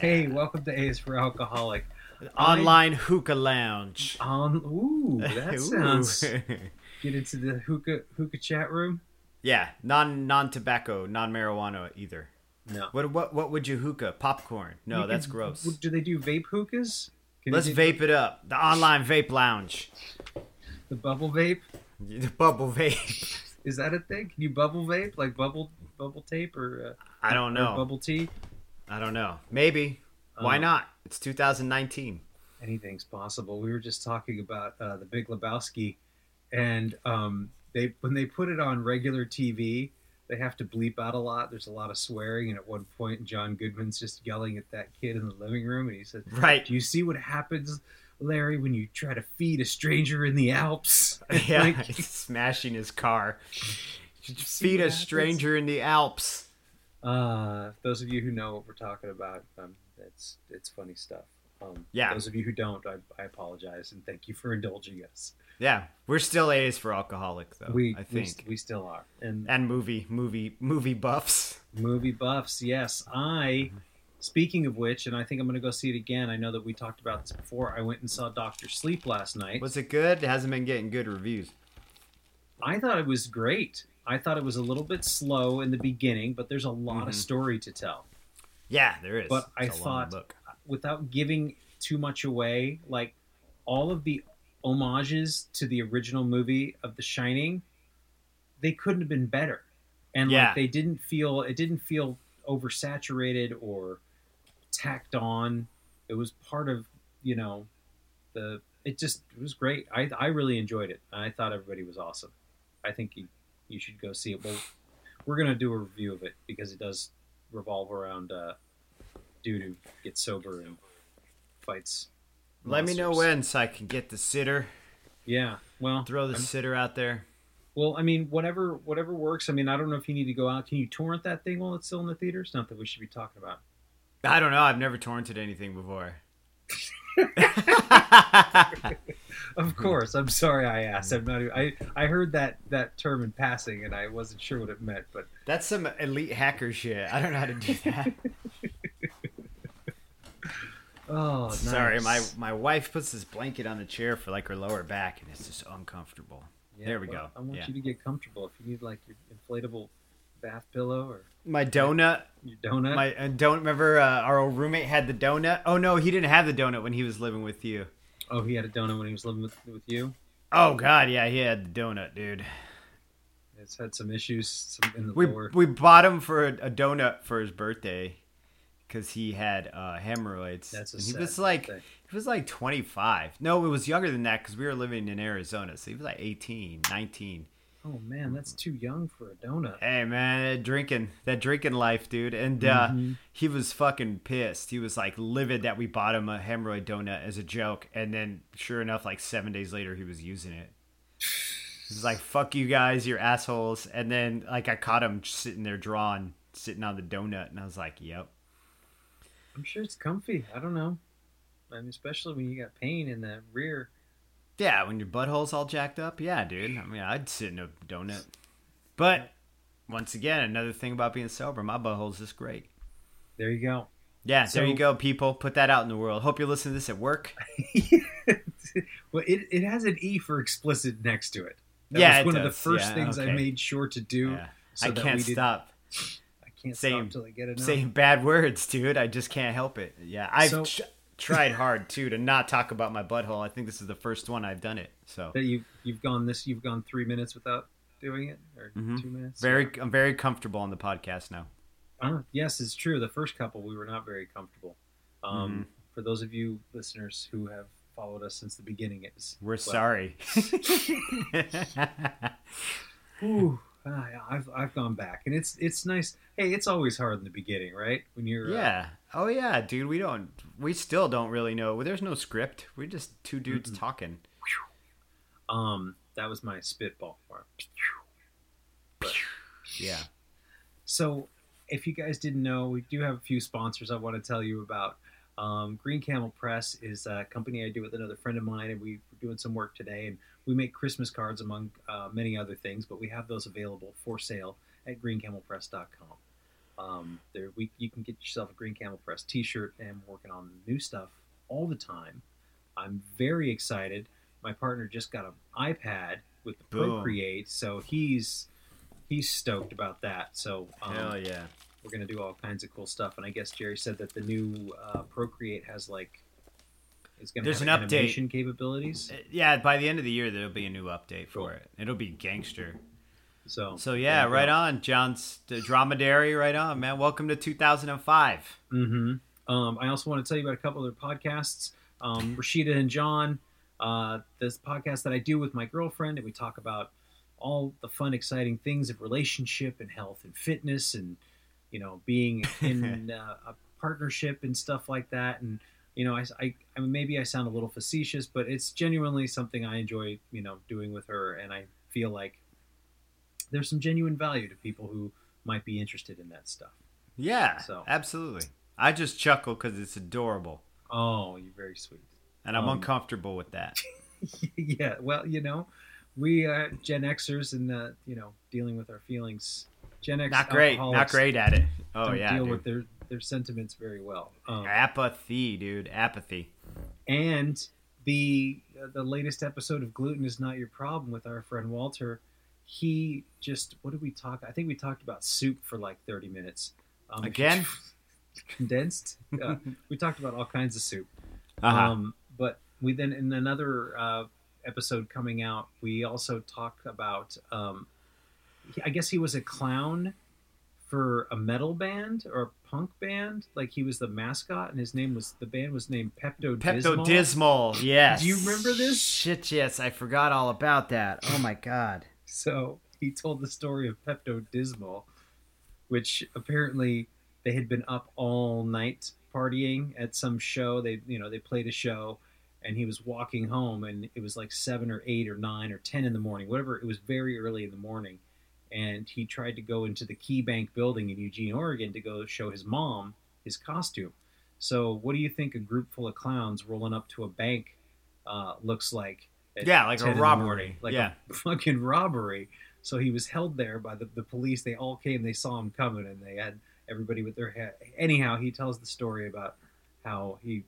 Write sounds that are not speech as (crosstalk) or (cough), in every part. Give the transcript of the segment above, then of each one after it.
Hey, welcome to A's for Alcoholic. Online hookah lounge. On ooh, (laughs) that Ooh. sounds. (laughs) Get into the hookah hookah chat room. yeah, non non tobacco, non marijuana either. No, What what what would you hookah? Popcorn? No, You that's gross. Do they do vape hookahs? Can Let's do vape it up. The online vape lounge. The bubble vape The bubble vape. is that a thing? Can you bubble vape like bubble bubble tape or? Uh, I don't know. bubble tea. I don't know. Maybe. Why Um, not? It's 2019. anything's possible. We were just talking about uh, the Big Lebowski, and um, they when they put it on regular TV, they have to bleep out a lot. There's a lot of swearing, and at one point, John Goodman's just yelling at that kid in the living room, and he says, Right. "Do you see what happens, Larry, when you try to feed a stranger in the Alps?" (laughs) Yeah, (laughs) Like, he's smashing his car. (laughs) Feed a happens? stranger in the Alps. Uh, those of you who know what we're talking about, um, it's it's funny stuff. Um, Yeah. Those of you who don't, I, I apologize and thank you for indulging us. Yeah, we're still A's for alcoholic though. we I we, think. we still are. And and movie movie movie buffs. movie buffs, yes. I, speaking of which, and I think I'm going to go see it again. I know that we talked about this before. I went and saw Doctor Sleep last night. Was it good? It hasn't been getting good reviews. I thought it was great. I thought it was a little bit slow in the beginning, but there's a lot Mhm. of story to tell. Yeah, there is. But I It's long thought-. Without giving too much away, like all of the homages to the original movie of The Shining, they couldn't have been better. And Yeah. like they didn't feel it didn't feel oversaturated or tacked on. It was part of, you know, the it just it was great. I I really enjoyed it. I thought everybody was awesome. I think you you should go see it. Well, we're gonna do a review of it because it does revolve around uh, dude who gets sober and fights. Let me know when so I can get the sitter. Yeah. Well, Throw the I'm- sitter out there. well, I mean, whatever whatever works. I mean, I don't know if you need to go out. Can you torrent that thing while it's still in the theaters? Not that we should be talking about. I don't know. I've never torrented anything before. (laughs) (laughs) Of course. I'm sorry I asked. I'm not. even- I I heard that that term in passing, and I wasn't sure what it meant. But That's some elite hacker shit. I don't know how to do that. (laughs) oh, nice. Sorry, my my wife puts this blanket on the chair for like her lower back, and it's just uncomfortable. Yeah, there we well, go. I want Yeah. you to get comfortable. If you need like your inflatable bath pillow or My donut, your donut. my uh, don't remember uh, our old roommate had the donut. Oh no, he didn't have the donut when he was living with you. oh, he had a donut when he was living with with you. Oh god, yeah, he had the donut, dude. It's had some issues some in the We lower. we bought him for a, a donut for his birthday because he had uh, hemorrhoids. That's a and he was like he was like 25. No, it was younger than that because we were living in Arizona, so he was like 18, 19. Oh man, that's too young for a donut. Hey man, that drinking that drinking life, dude. And uh, Mhm. he was fucking pissed. He was like livid that we bought him a hemorrhoid donut as a joke, and then sure enough, like seven days later, he was using it. He's like, "Fuck you guys, you're assholes." And then like I caught him sitting there drawing, sitting on the donut, and I was like, "Yep." I'm sure it's comfy. I don't know. I mean, especially when you got pain in the rear. Yeah, when your butthole's all jacked up, yeah, dude. I mean, I'd sit in a donut. But once again, another thing about being sober, my butthole's just great. There you go. Yeah, there you go, people. Put that out in the world. Hope you're listening to this at work. (laughs) well, it, it has an E for explicit next to it. That Yeah, it was one of the first Yeah, things I made sure to do. Yeah. So I that can't stop I can't Same- stop till I get it. out. saying bad words, dude. I just can't help it. Yeah, I've So- tried hard too to not talk about my butthole. I think this is the first one I've done it. So That you've you've gone this you've gone three minutes without doing it or Mhm. two minutes. very, I'm very comfortable on the podcast now. Uh, yes, it's true. The first couple we were not very comfortable. Um, Mm-hmm. For those of you listeners who have followed us since the beginning, it's We're well, sorry. (laughs) (laughs) Ooh, I've I've gone back, and it's it's nice. Hey, it's always hard in the beginning, right? When you're uh, yeah. Oh yeah, dude. We don't. We still don't really know. There's no script. We're just two dudes Mm-mm. talking. um, that was my spitball. But- Yeah. So, if you guys didn't know, we do have a few sponsors I want to tell you about. Um, Green Camel Press is a company I do with another friend of mine, and we, we're doing some work today. And we make Christmas cards among uh, many other things, but we have those available for sale at greencamelpress.com. Um, there, we you can get yourself a Green Camel Press T-shirt, and we're working on new stuff all the time. I'm very excited. My partner just got an iPad with the Boom. Procreate, so he's he's stoked about that. So um, Hell yeah. we're gonna do all kinds of cool stuff. And I guess Jerry said that the new uh, Procreate has like is gonna There's have an update. capabilities. Uh, Yeah. By the end of the year, there'll be a new update for Cool. it. It'll be gangster. So So yeah, right on, John's the dromedary. Right on, man. Welcome to 2005. Mm-hmm. Um, I also want to tell you about a couple other podcasts. Um, Rashida and John, uh, this podcast that I do with my girlfriend, and we talk about all the fun, exciting things of relationship and health and fitness, and you know, being (laughs) in uh, a partnership and stuff like that. And you know, I, I, I mean, maybe I sound a little facetious, but it's genuinely something I enjoy, you know, doing with her, and I feel like there's some genuine value to people who might be interested in that stuff. Yeah. So- absolutely. I just chuckle because it's adorable, Oh, you're very sweet. and I'm Um, uncomfortable with that. (laughs) yeah, well, you know, we uh, Gen Xers and uh, you know dealing with our feelings. Gen X Not great. Not great at it. Oh yeah, deal dude. with their their sentiments very well. Um, Apathy, dude. Apathy. and the uh, the latest episode of Gluten is not your problem with our friend Walter. He just what did we talk? I think we talked about soup for like thirty minutes. Um, Again? (laughs) condensed. Yeah, (laughs) we talked about all kinds of soup. Uh-huh. Um, but we then in another uh, episode coming out, we also talked about. Um, I guess he was a clown for a metal band or a punk band. Like he was the mascot, and his name was the band was named Pepto Pepto Dismal. Yes. Do you remember this? Shit, yes. I forgot all about that. Oh my god. So he told the story of Pepto Dismal, which apparently they had been up all night partying at some show. They, you know, they played a show, and he was walking home, and it was like seven or eight or nine or ten in the morning, whatever. It was very early in the morning, and he tried to go into the Key Bank building in Eugene, Oregon, to go show his mom his costume. So, what do you think a group full of clowns rolling up to a bank uh, looks like? At Yeah, like a robbery. morning? Like yeah. a fucking robbery. So he was held there by the, the police. They all came. They saw him coming, and they had everybody with their head. Anyhow, he tells the story about how he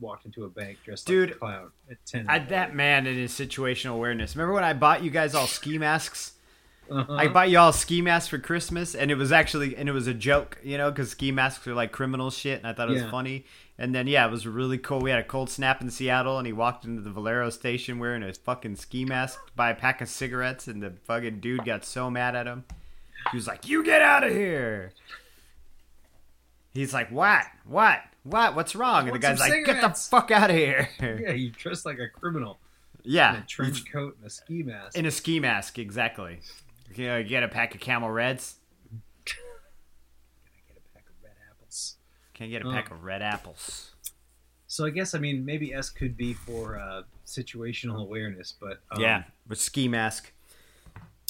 walked into a bank dressed like Dude, a clown at ten. I, the that man and his situational awareness. Remember when I bought you guys all ski masks? Uh-huh. I bought you all ski masks for Christmas, and it was actually and it was a joke, you know, because ski masks are like criminal shit, and I thought it was Yeah. funny. And then yeah, it was really cool. We had a cold snap in Seattle, and he walked into the Valero station wearing a fucking ski mask, buy a pack of cigarettes, and the fucking dude got so mad at him. He was like, "You get out of here!" He's like, "What? What? What? What's wrong?" And the guy's like, "Get the fuck out of here!" yeah, he dressed like a criminal yeah, in a trench coat and a ski mask. in a ski mask, exactly. You know, you get a pack of Camel Reds. Can I get a pack of red Can't get a Oh. pack of red apples. So I guess I mean maybe S could be for uh, situational awareness, but um, yeah, with ski mask.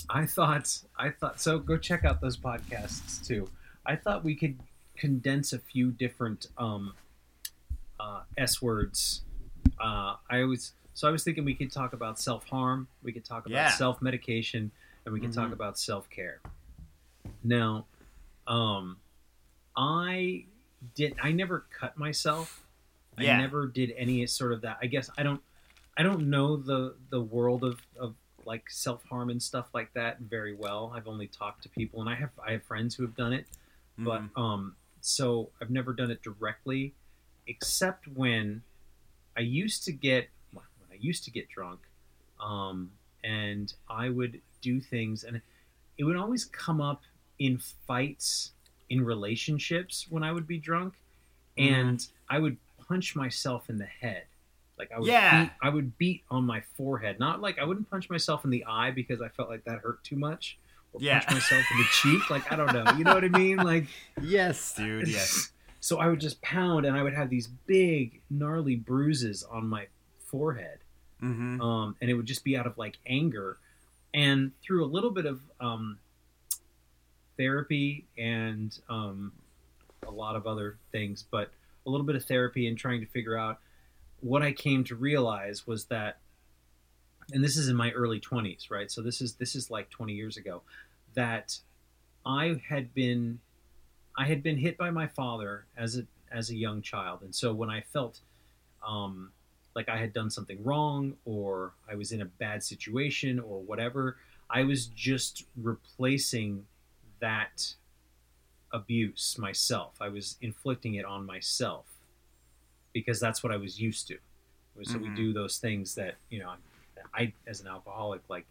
I thought I thought so. Go check out those podcasts too. I thought we could condense a few different um, uh, S words. Uh, I always so I was thinking we could talk about self harm, we could talk about Yeah. self medication, and we could talk Mhm. about self care. Now, um, I did. I never cut myself. Yeah. I never did any sort of that. I guess I don't. I don't know the the world of of like self harm and stuff like that very well. I've only talked to people, and I have I have friends who have done it, but Mhm. um, so I've never done it directly, except when I used to get when I used to get drunk, um, and I would do things, and it would always come up in fights in relationships when I would be drunk, and I would punch myself in the head. Like I would Yeah. beat, I would beat on my forehead. Not like I wouldn't punch myself in the eye because I felt like that hurt too much. Or Yeah. punch myself in the cheek. Like I don't know. You know what I mean? Like (laughs) yes, dude. Yes. (laughs) so I would just pound and I would have these big gnarly bruises on my forehead. Mm-hmm. Um, and it would just be out of like anger. And through a little bit of um, therapy and um, a lot of other things, but a little bit of therapy and trying to figure out what I came to realize was that, and this is in my early 20s, right? So this is this is like 20 years ago, that I had been I had been hit by my father as a as a young child, and so when I felt um, like I had done something wrong or I was in a bad situation or whatever, I was just replacing that abuse myself. I was inflicting it on myself because that's what I was used to. So we Mhm. do those things that, you know, I, as an alcoholic, like,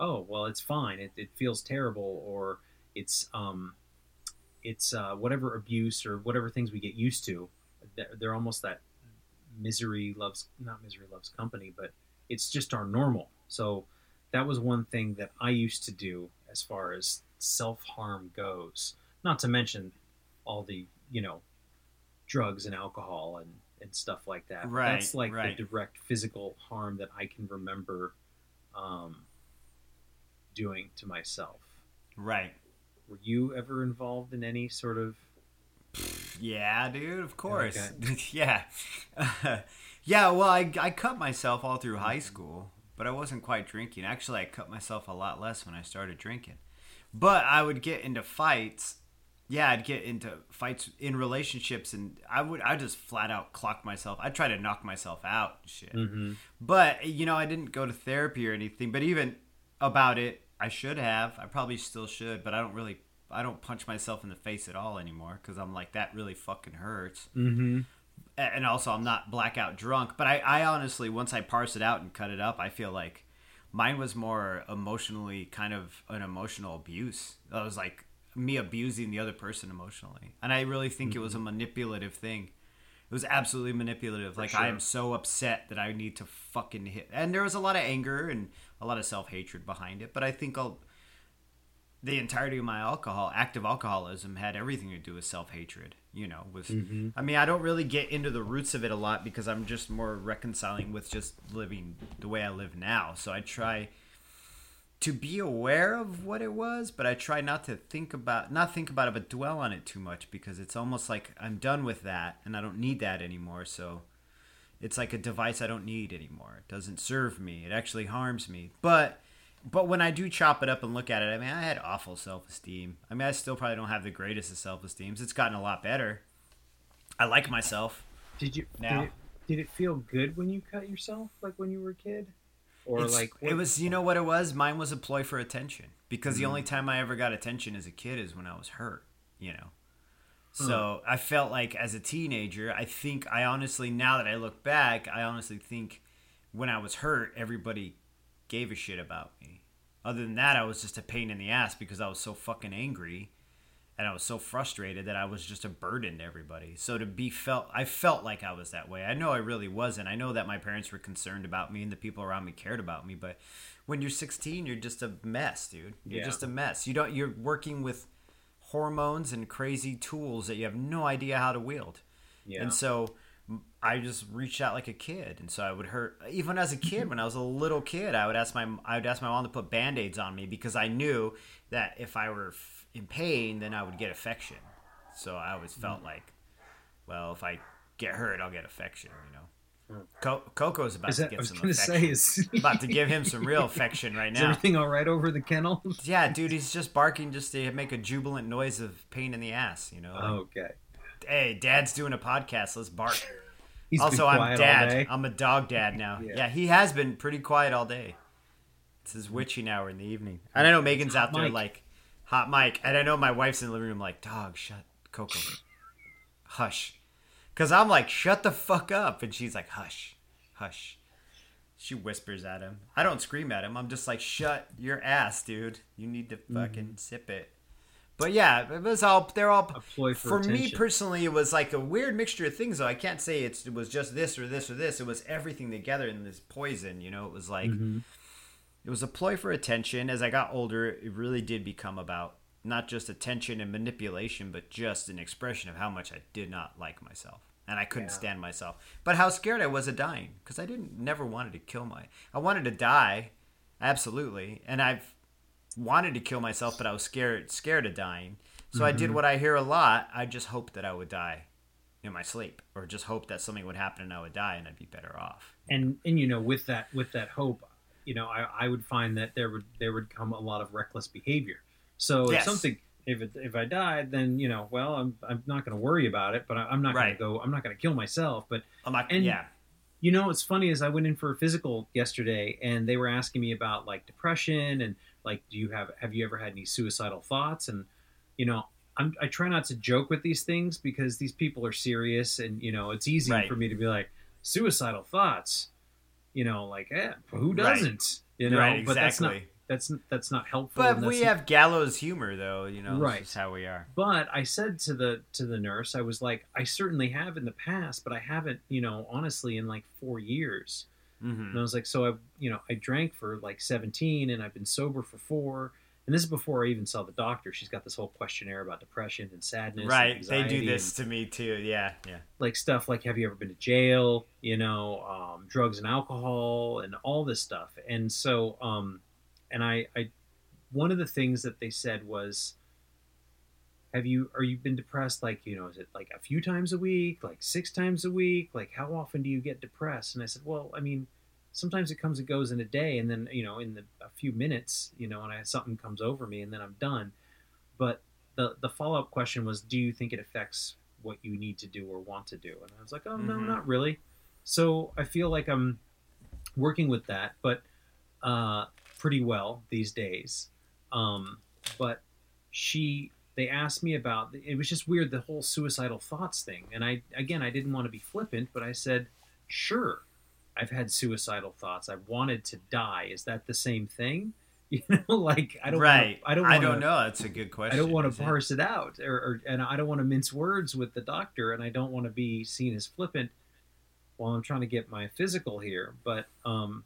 oh, well, it's fine. It, it feels terrible or it's, um, it's uh, whatever abuse or whatever things we get used to. They're, they're almost that misery loves not misery loves company but it's just our normal so that was one thing that i used to do as far as self-harm goes not to mention all the you know drugs and alcohol and and stuff like that Right, that's like right. the direct physical harm that i can remember um, doing to myself Right. were you ever involved in any sort of Yeah, dude. Of course. Okay. (laughs) yeah. (laughs) yeah. Well, I I cut myself all through high school, but I wasn't quite drinking. Actually, I cut myself a lot less when I started drinking. But I would get into fights. Yeah, I'd get into fights in relationships, and I would I just flat out clock myself. I'd try to knock myself out. and Shit. Mhm. But you know, I didn't go to therapy or anything. But even about it, I should have. I probably still should. But I don't really. I don't punch myself in the face at all anymore because I'm like that really fucking hurts. mm-hmm. And also, I'm not blackout drunk. But I, I honestly, once I parse it out and cut it up, I feel like mine was more emotionally kind of an emotional abuse. It was like me abusing the other person emotionally, and I really think it was a mm-hmm. manipulative thing. It was absolutely manipulative. like I am so upset that I need to fucking hit. And there was a lot of anger and a lot of self hatred behind it. But I think I'll, the entirety of my alcohol, active alcoholism, had everything to do with self hatred. You know, with mm-hmm. I mean, I don't really get into the roots of it a lot because I'm just more reconciling with just living the way I live now. So I try to be aware of what it was, but I try not to think about not think about it, but dwell on it too much because it's almost like I'm done with that and I don't need that anymore. So it's like a device I don't need anymore. It doesn't serve me. It actually harms me. But but when I do chop it up and look at it, I mean, I had awful self esteem. I mean, I still probably don't have the greatest of self esteems. It's gotten a lot better. I like myself. Did you Now. Did it, did it feel good when you cut yourself, like when you were a kid, or It's- like it was you know what it was mine was a ploy for attention because the mm-hmm. only time i ever got attention as a kid is when i was hurt you know so i felt like as a teenager i think i honestly now that i look back i honestly think when i was hurt everybody gave a shit about me other than that i was just a pain in the ass because i was so fucking angry and I was so frustrated that I was just a burden to everybody. So to be felt, I felt like I was that way. I know I really wasn't. I know that my parents were concerned about me and the people around me cared about me. But when you're 16, you're just a mess, dude. You're Yeah. just a mess. You don't. You're working with hormones and crazy tools that you have no idea how to wield. yeah. And so I just reached out like a kid, and so I would hurt. Even as a kid, mm-hmm. when I was a little kid, I would ask my I would ask my mom to put band aids on me because I knew that if I were f- in pain, then I would get affection. So I always mm-hmm. felt like, well, if I get hurt, I'll get affection. You know, mm. Co- Coco's about is to that, I get was some affection. say is, (laughs) about to give him some real affection right (laughs) is now. everything all right over the kennel? (laughs) Yeah, dude, he's just barking just to make a jubilant noise of pain in the ass. You know, like, okay. hey, Dad's doing a podcast. Let's bark. He's also, I'm dad. I'm a dog dad now. Yeah. Yeah. he has been pretty quiet all day. It's his witching hour in the evening. And I know Megan's out there Mike. like hot mic, and I know my wife's in the living room like, dog, shut, Coco, hush, because I'm like, shut the fuck up, and she's like, hush, hush. She whispers at him. I don't scream at him. I'm just like, shut your ass, dude. You need to fucking Mm-hmm. sip it. But yeah, it was all they're all A ploy for me personally. It was like a weird mixture of things. Though I can't say it's, it was just this or this or this. It was everything together in this poison. You know, it was like Mm-hmm. it was a ploy for attention. As I got older, it really did become about not just attention and manipulation, but just an expression of how much I did not like myself and I couldn't Yeah. stand myself. But how scared I was of dying because I didn't never wanted to kill my. I wanted to die, absolutely, and I've wanted to kill myself, but I was scared scared of dying. So I Mm-hmm. did what I hear a lot. I just hoped that I would die in my sleep, or just hope that something would happen and I would die and I'd be better off. and and you know with that with that hope you know i, I would find that there would there would come a lot of reckless behavior so Yes. if something if it, if i died then you know well i'm, I'm not going to worry about it but I, i'm not Right. going to go i'm not going to kill myself but I'm not. And- yeah. you know what's funny is i went in for a physical yesterday and they were asking me about like depression and like do you have have you ever had any suicidal thoughts and you know I'm, i try not to joke with these things because these people are serious and you know it's easy Right. for me to be like suicidal thoughts you know like eh, who doesn't you know right. but that's not that's that's not helpful But we have gallows humor, though. You know, Right. That's how we are. but I said to the to the nurse, I was like, I certainly have in the past, but I haven't, you know, honestly, in like four years. Hmm And I was like, so I, you know, I drank for like 17 and I've been sober for four. And this is before I even saw the doctor. She's got this whole questionnaire about depression and sadness. and Right. They do this and, to me too. Yeah. Yeah. like stuff like, have you ever been to jail? You know, um, drugs and alcohol and all this stuff. And so, um, and I, I, one of the things that they said was, have you, are you been depressed? Like, you know, is it like a few times a week, like six times a week? Like, how often do you get depressed? And I said, well, I mean, sometimes it comes and goes in a day, and then you know, in the, a few minutes, you know, and I something comes over me, and then I'm done. But the the follow up question was, do you think it affects what you need to do or want to do? And I was like, oh no, Mhm. not really. So I feel like I'm working with that, but uh, pretty well these days. Um, but she they asked me about it was just weird the whole suicidal thoughts thing and i again i didn't want to be flippant but i said sure i've had suicidal thoughts i wanted to die is that the same thing (laughs) you know like i don't right. wanna, i don't wanna, don't know. That's a good question. i don't want to it? parse it out or, or and i don't want to mince words with the doctor and i don't want to be seen as flippant while i'm trying to get my physical here but um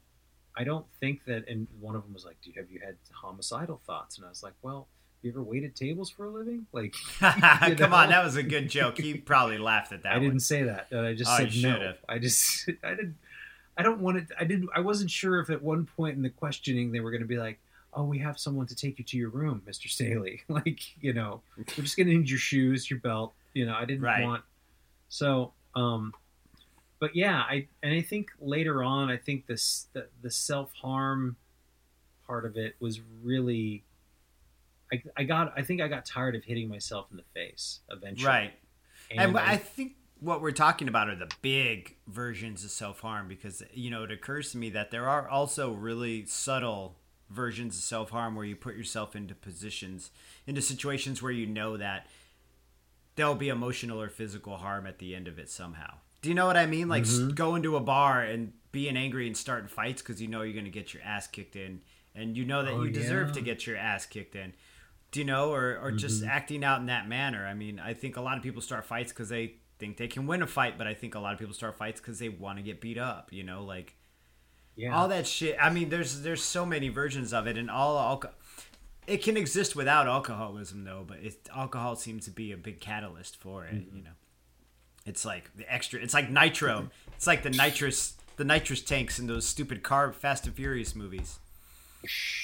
i don't think that and one of them was like do you have you had homicidal thoughts and i was like well you ever waited tables for a living like (laughs) you Come know? on, that was a good joke. He (laughs) probably laughed at that. I didn't say that. Uh, I just Oh, said no. should've. I just (laughs) I didn't. I don't want it. I didn't. I wasn't sure if at one point in the questioning they were going to be like, "Oh, we have someone to take you to your room, Mister Staley." like, you know, we're just going to need your shoes, your belt. You know, I didn't Right. want. So, um, but yeah, I and I think later on, I think this the, the self harm part of it was really. I, I got. I think I got tired of hitting myself in the face eventually. Right. And, I- I think what we're talking about are the big versions of self harm because, you know, it occurs to me that there are also really subtle versions of self harm where you put yourself into positions, into situations where you know that there'll be emotional or physical harm at the end of it somehow. Do you know what I mean? Like s Mhm. going to a bar and being angry and starting fights because you know you're going to get your ass kicked in and you know that Oh, you deserve yeah. to get your ass kicked in. Do you know, or, or just Mhm. acting out in that manner? I mean, I think a lot of people start fights because they think they can win a fight, but I think a lot of people start fights because they want to get beat up. You know, like yeah. all that shit. I mean, there's there's so many versions of it, and all alcohol. It can exist without alcoholism, though, but it, alcohol seems to be a big catalyst for it. Mm-hmm. You know, it's like the extra. It's like nitro. It's like the nitrous the nitrous tanks in those stupid car Fast and Furious movies.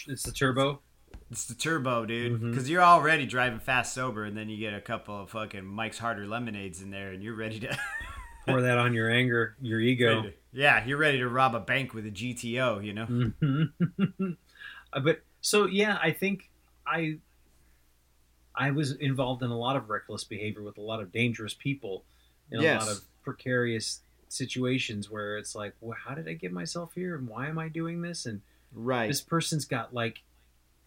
It's the turbo. It's the turbo, dude. Because you're already driving fast sober, and then you get a couple of fucking Mike's Harder lemonades in there, and you're ready to. (laughs) Pour that on your anger, your ego. ready to- yeah, you're ready to rob a bank with a GTO. You know. Mhm. (laughs) Uh, but so yeah, I think I I was involved in a lot of reckless behavior with a lot of dangerous people in a lot of precarious situations where it's like, well, how did I get myself here, and why am I doing this? And Right. this person's got like,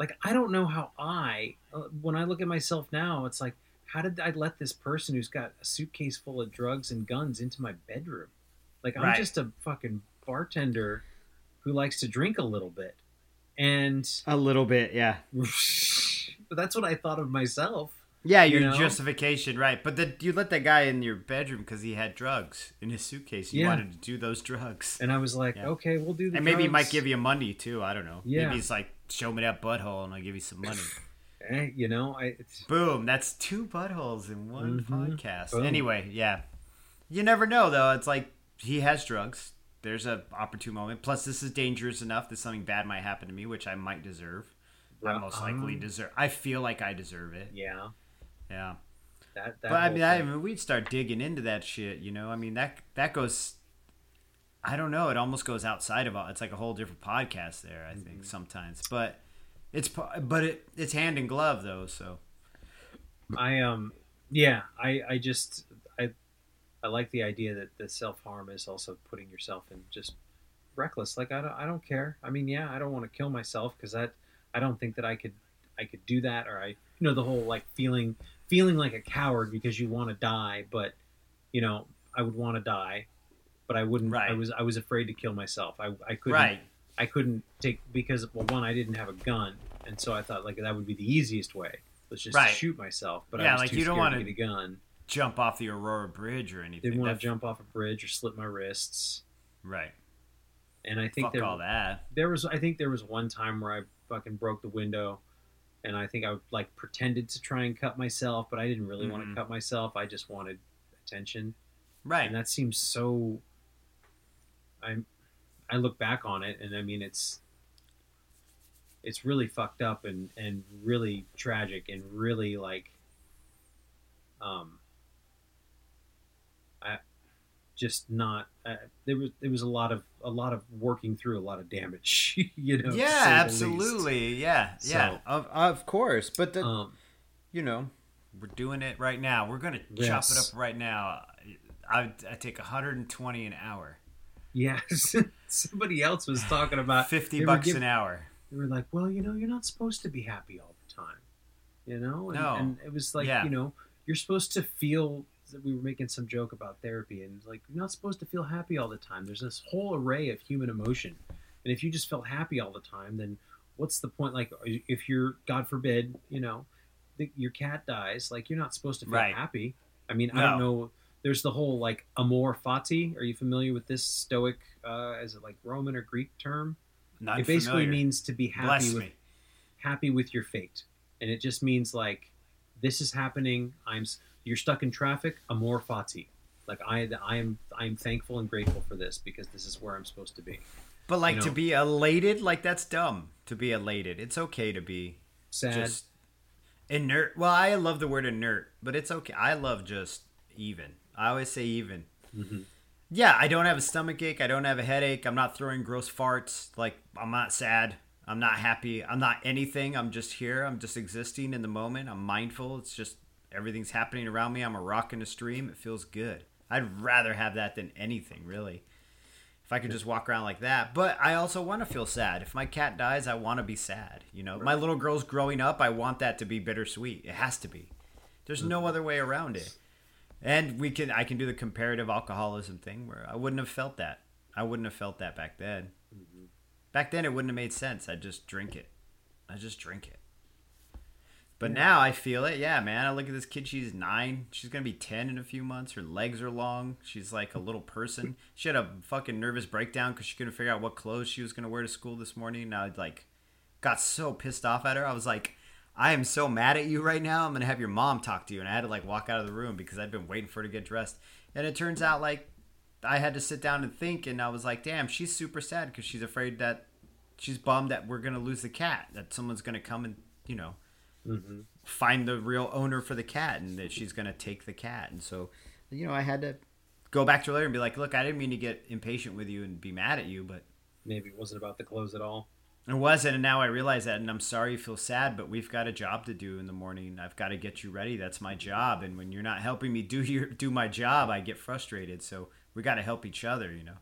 like I don't know how I, uh, when I look at myself now, it's like, how did I let this person who's got a suitcase full of drugs and guns into my bedroom? Like I'm Right. just a fucking bartender who likes to drink a little bit, and A little bit, yeah. (laughs) but that's what I thought of myself. Yeah, You your know? justification, right? But the, you let that guy in your bedroom because he had drugs in his suitcase. You Yeah. wanted to do those drugs, And I was like, Yeah. okay, we'll do the. and maybe he might give you money too. I don't know. Yeah. Maybe he's like, show me that butthole, and I'll give you some money. (laughs) Eh, you know, I. It's, Boom! That's two buttholes in one Mhm. podcast. Boom. Anyway, yeah, you never know though. It's like he has drugs. There's a opportune moment. Plus, this is dangerous enough that something bad might happen to me, which I might deserve. I most likely Um, deserve. I feel like I deserve it. Yeah, Yeah. that. that but I mean, I mean, we'd start digging into that shit. You know, I mean that that goes. I don't know. It almost goes outside of. all. It's like a whole different podcast there. I Mm-hmm. think sometimes, but it's but it it's hand in glove though. So I um yeah, I I just I I like the idea that the self harm is also putting yourself in just reckless. Like I don't I don't care. I mean, yeah, I don't want to kill myself because that I don't think that I could I could do that or I you know the whole like feeling feeling like a coward because you want to die, but you know I would want to die, but I wouldn't. Right. I was I was afraid to kill myself. I I couldn't right, I couldn't take because well one I didn't have a gun and so I thought like that would be the easiest way. Let's just Right. shoot myself. But Yeah, I was like, you don't wanna get a gun. jump off the Aurora Bridge or anything. Didn't want to jump off a bridge or slit my wrists. Right. And I think Fuck there all that. there was I think there was one time where I fucking broke the window and I think I like pretended to try and cut myself, but I didn't really want Mhm. to cut myself. I just wanted attention. Right. And that seems so I'm I look back on it and I mean it's it's really fucked up and and really tragic and really like um I just not uh, there was there was a lot of a lot of working through a lot of damage (laughs) you know yeah, say the least. absolutely. Yeah, yeah. Of of course, but the um you know we're doing it right now. We're gonna chop it up right now. I I take 120 an hour, yeah (laughs) somebody else was talking about 50 bucks giv- an hour. they were like, well, you know, you're not supposed to be happy all the time, you know. And, No. and it was like, Yeah. you know, you're supposed to feel. That we were making some joke about therapy, and like, you're not supposed to feel happy all the time. There's this whole array of human emotion, and if you just felt happy all the time, then what's the point? Like, if you're, God forbid, you know, the, your cat dies, like, you're not supposed to feel Right. happy. I mean, I don't know. There's the whole like amor fati. Are you familiar with this Stoic? Uh, is it like Roman or Greek term? Not it basically familiar. means to be happy Bless with me. happy with your fate and it just means like this is happening i'm you're stuck in traffic amor fati like i i am i'm thankful and grateful for this because this is where i'm supposed to be But like you to be elated, like that's dumb. To be elated, it's okay to be sad just inert. Well, I love the word inert, but it's okay. I love just even. I always say even. Mhm. Yeah, I don't have a stomach ache. I don't have a headache. I'm not throwing gross farts. Like I'm not sad. I'm not happy. I'm not anything. I'm just here. I'm just existing in the moment. I'm mindful. It's just everything's happening around me. I'm a rock in a stream. It feels good. I'd rather have that than anything, really. If I could just walk around like that. But I also want to feel sad. If my cat dies, I want to be sad. You know, my little girl's growing up. I want that to be bittersweet. It has to be. There's no other way around it. And we can I can do the comparative alcoholism thing where I wouldn't have felt that. I wouldn't have felt that back then. Mm-hmm. Back then it wouldn't have made sense. I'd just drink it. I just drink it. But now I feel it. Yeah, man. I look at this kid. She's nine. She's gonna be ten in a few months. Her legs are long. She's like a little person. She had a fucking nervous breakdown because she couldn't figure out what clothes she was gonna wear to school this morning. And I like got so pissed off at her. I was like, I am so mad at you right now. I'm gonna have your mom talk to you. And I had to like walk out of the room because I'd been waiting for her to get dressed. And it turns out like I had to sit down and think. And I was like, damn, she's super sad because she's afraid that she's bummed that we're gonna lose the cat. That someone's gonna come and you know Mhm. find the real owner for the cat and that she's going to take the cat. And so, you know, I had to go back to her later and be like, look, I didn't mean to get impatient with you and be mad at you, but maybe it wasn't about the clothes at all it wasn't. And now I realize that. And I'm sorry you feel sad, but we've got a job to do in the morning. I've got to get you ready. That's my job. And when you're not helping me (laughs) do your, do my job, I get frustrated. So we got to help each other, you know.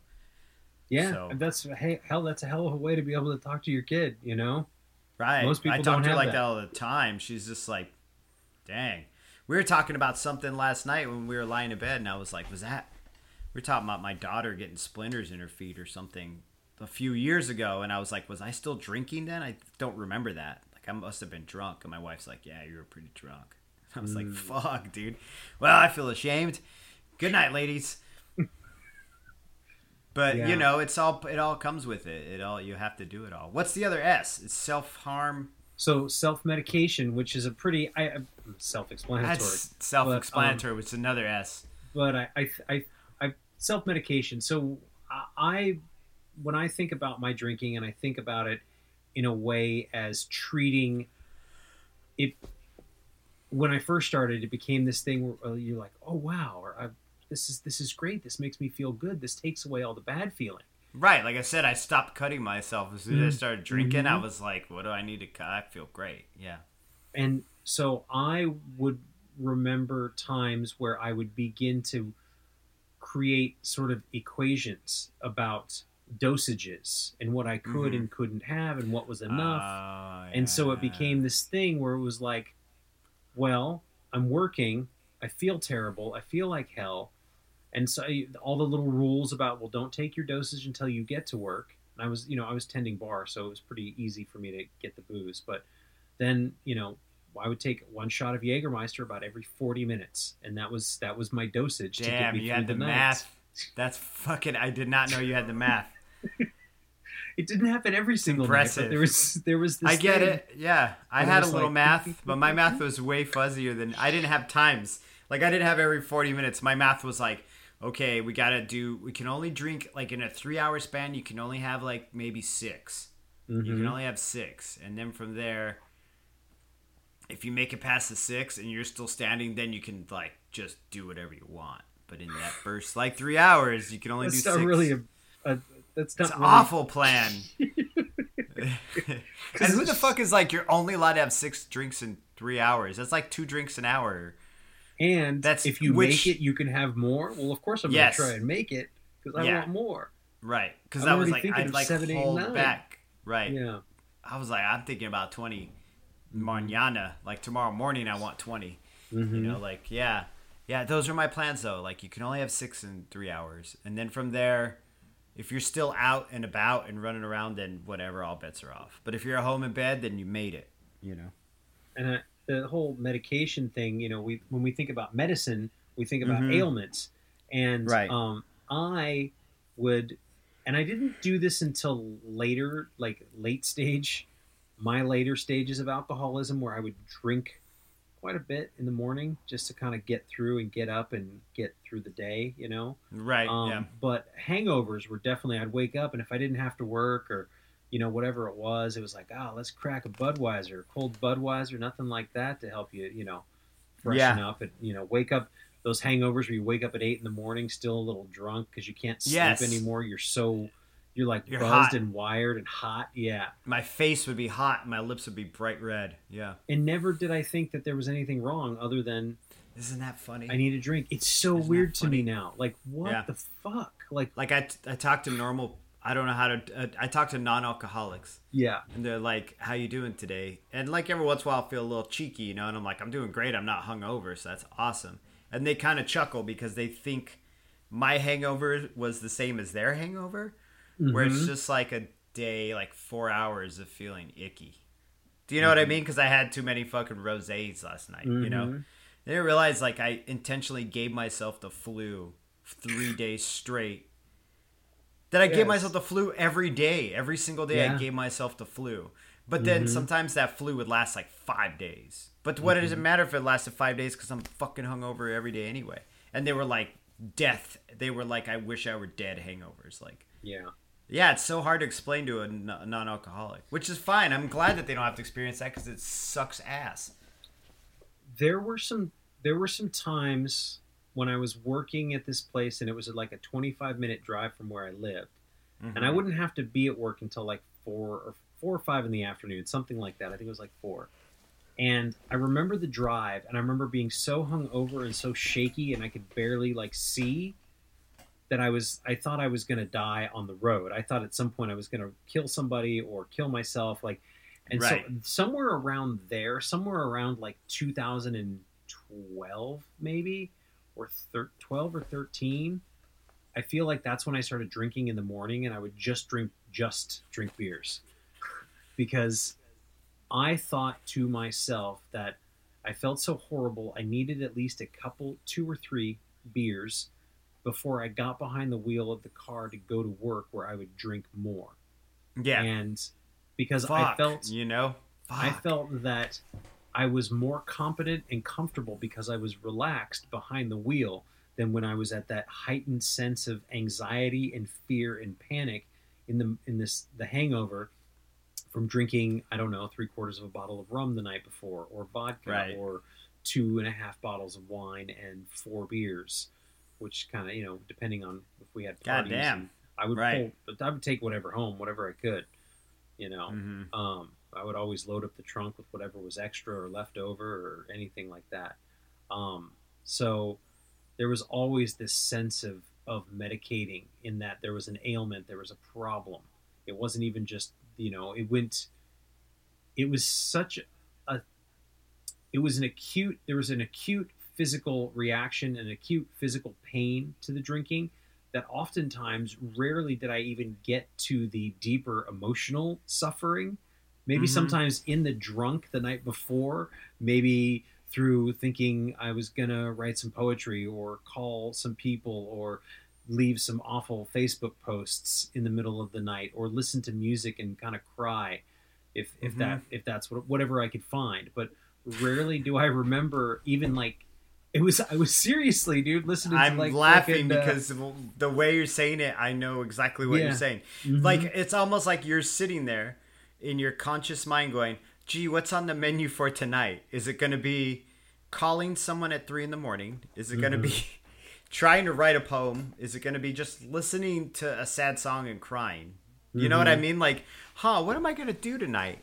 Yeah, So- that's hey, hell. That's a hell of a way to be able to talk to your kid. You know. Right. Most people I talk don't to her like that. that. all the time. She's just like, dang. We were talking about something last night when we were lying in bed, and I was like, was that? We're talking about my daughter getting splinters in her feet or something a few years ago, and I was like, was I still drinking then? I don't remember that. Like, I must have been drunk. And my wife's like, yeah, you were pretty drunk. (laughs) I was like, Mm. fuck, dude. Well, I feel ashamed. Good night, ladies. (laughs) But Yeah. you know, it's all it all comes with it. It all you have to do it all. What's the other S? It's self harm. So self medication, which is a pretty I, self explanatory, self-explanatory. which is another S. but I I, I, I self medication. So I when I think about my drinking and I think about it in a way as treating it. When I first started, it became this thing where uh, you're like, oh wow, or I, this is this is great. This makes me feel good. This takes away all the bad feeling. Right, like I said, I stopped cutting myself as soon as I Mm. started drinking. I Mhm. was like, "What do I need to cut?" I feel great. Yeah. and so I would remember times where I would begin to create sort of equations about dosages and what I could Mhm. and couldn't have and what was enough. Oh, and so it yeah. became this thing where it was like, well, I'm working, I feel terrible, I feel like hell. And so I- all the little rules about well, don't take your dosage until you get to work. And I was, you know, I was tending bar, so it was pretty easy for me to get the booze. But then, you know, I would take one shot of Jägermeister about every 40 minutes, and that was that was my dosage to get Damn, me you through had the, night. math. That's fucking. I did not know you had the math. (laughs) It didn't happen every single night, Impressive. but there was there was this I get thing. it. Yeah, I And had a little like- math, but my math was way fuzzier than I didn't have times. Like I didn't have every forty minutes. My math was like, okay, we gotta do. We can only drink like in a three-hour span. You can only have like maybe 6 You can Mhm. only have six, and then from there, if you make it past the six and you're still standing, then you can like just do whatever you want. But in that first like three hours, you can only That's do not six. really a, a that's not It's an really awful plan. (laughs) and who the fuck is like you're only allowed to have six drinks in three hours? That's like two drinks an hour. And That's- if you which- make it, you can have more. Well, of course I'm Yes. going to try and make it because I Yeah. want more. Right. Because I'm was like, I'd like seven, eight, hold nine. back. Right. Yeah. I was like, I'm thinking about 20 mañana. Like tomorrow morning, I want 20. Mhm. You know, like, yeah. Yeah, those are my plans, though. Like, you can only have six in three hours. And then from there, if you're still out and about and running around, then whatever, all bets are off. But if you're at home in bed, then you made it. You know? And I, the whole medication thing, you know, we when we think about medicine, we think about Mhm. ailments, and Right. um, I would, and I didn't do this until later, like late stage, my later stages of alcoholism, where I would drink quite a bit in the morning just to kind of get through and get up and get through the day, you know. Right. Um, yeah. But hangovers were definitely, I'd wake up and if I didn't have to work or, you know, whatever it was, it was like, oh, let's crack a Budweiser, cold Budweiser, nothing like that to help you, you know, freshen up and, you know, wake up. Those hangovers where you wake up at eight in the morning, still a little drunk because you can't sleep Yes. anymore. You're so, you're like You're buzzed hot. and wired and hot. Yeah. My face would be hot my lips would be bright red. Yeah. And never did I think that there was anything wrong other than Isn't that funny? I need a drink. It's so Isn't weird to me now. Like, what Yeah. the fuck? Like, like, I, I talk to normal, I don't know how to, uh, I talk to non alcoholics. yeah. and they're like, "How you doing today?" And like every once in a while, I feel a little cheeky, you know, and I'm like, "I'm doing great. I'm not hungover, so that's awesome." And they kind of chuckle because they think my hangover was the same as their hangover, where it's Mhm. just like a day, like four hours of feeling icky. Do you know what I mean? Because I had too many fucking rosés last night. You know, Mhm. they didn't realize like I intentionally gave myself the flu three days straight. That I gave myself the flu every day, every single day. I gave myself the flu. But then Mhm. sometimes that flu would last like five days. But what does it Mm-hmm. matter if it lasted five days? Because I'm fucking hungover every day anyway. And they were like death. They were like, I wish I were dead hangovers. Like, Yeah. Yeah, it's so hard to explain to a non-alcoholic, which is fine. I'm glad that they don't have to experience that because it sucks ass. there were some there were some times when I was working at this place and it was like a 25 minute drive from where I lived and I Mhm. wouldn't have to be at work until like 4 or 4 or 5 in the afternoon something like that I think it was like 4 and I remember the drive and I remember being so hungover and so shaky and I could barely like see that I was I thought I was going to die on the road. I thought at some point I was going to kill somebody or kill myself like and Right. so somewhere around there, somewhere around like 2012 maybe or thir- 12 or 13, I feel like that's when I started drinking in the morning and I would just drink just drink beers. because I thought to myself that I felt so horrible. I needed at least a couple, two or three beers before I got behind the wheel of the car to go to work where I would drink more. Yeah. And because Fuck, I felt you know, I felt that I was more competent and comfortable because I was relaxed behind the wheel than when I was at that heightened sense of anxiety and fear and panic in the in this the hangover from drinking I don't know three quarters of a bottle of rum the night before or vodka Right. or two and a half bottles of wine and four beers, which kind of you know depending on if we had God parties damn. I would Right. pull, I would take whatever home whatever I could, you know. Mhm. Um, I would always load up the trunk with whatever was extra or left over or anything like that. Um, so there was always this sense of, of medicating in that there was an ailment, there was a problem. It wasn't even just, you know, it went, it was such a, it was an acute, there was an acute physical reaction and acute physical pain to the drinking that oftentimes rarely did I even get to the deeper emotional suffering. Maybe Mhm. sometimes in the drunk the night before, maybe through thinking I was gonna write some poetry or call some people or leave some awful Facebook posts in the middle of the night or listen to music and kind of cry if if Mhm. that if that's what whatever I could find. But rarely do I remember even like it was I was seriously dude listening I'm to like laughing fucking, uh, because the way you're saying it, I know exactly what Yeah. you're saying. mhm. Like it's almost like you're sitting there in your conscious mind going, "Gee, what's on the menu for tonight? Is it going to be calling someone at three in the morning? Is it going to be (laughs) trying to write a poem? Is it going to be just listening to a sad song and crying? You know what I mean? Like, huh? What am I going to do tonight?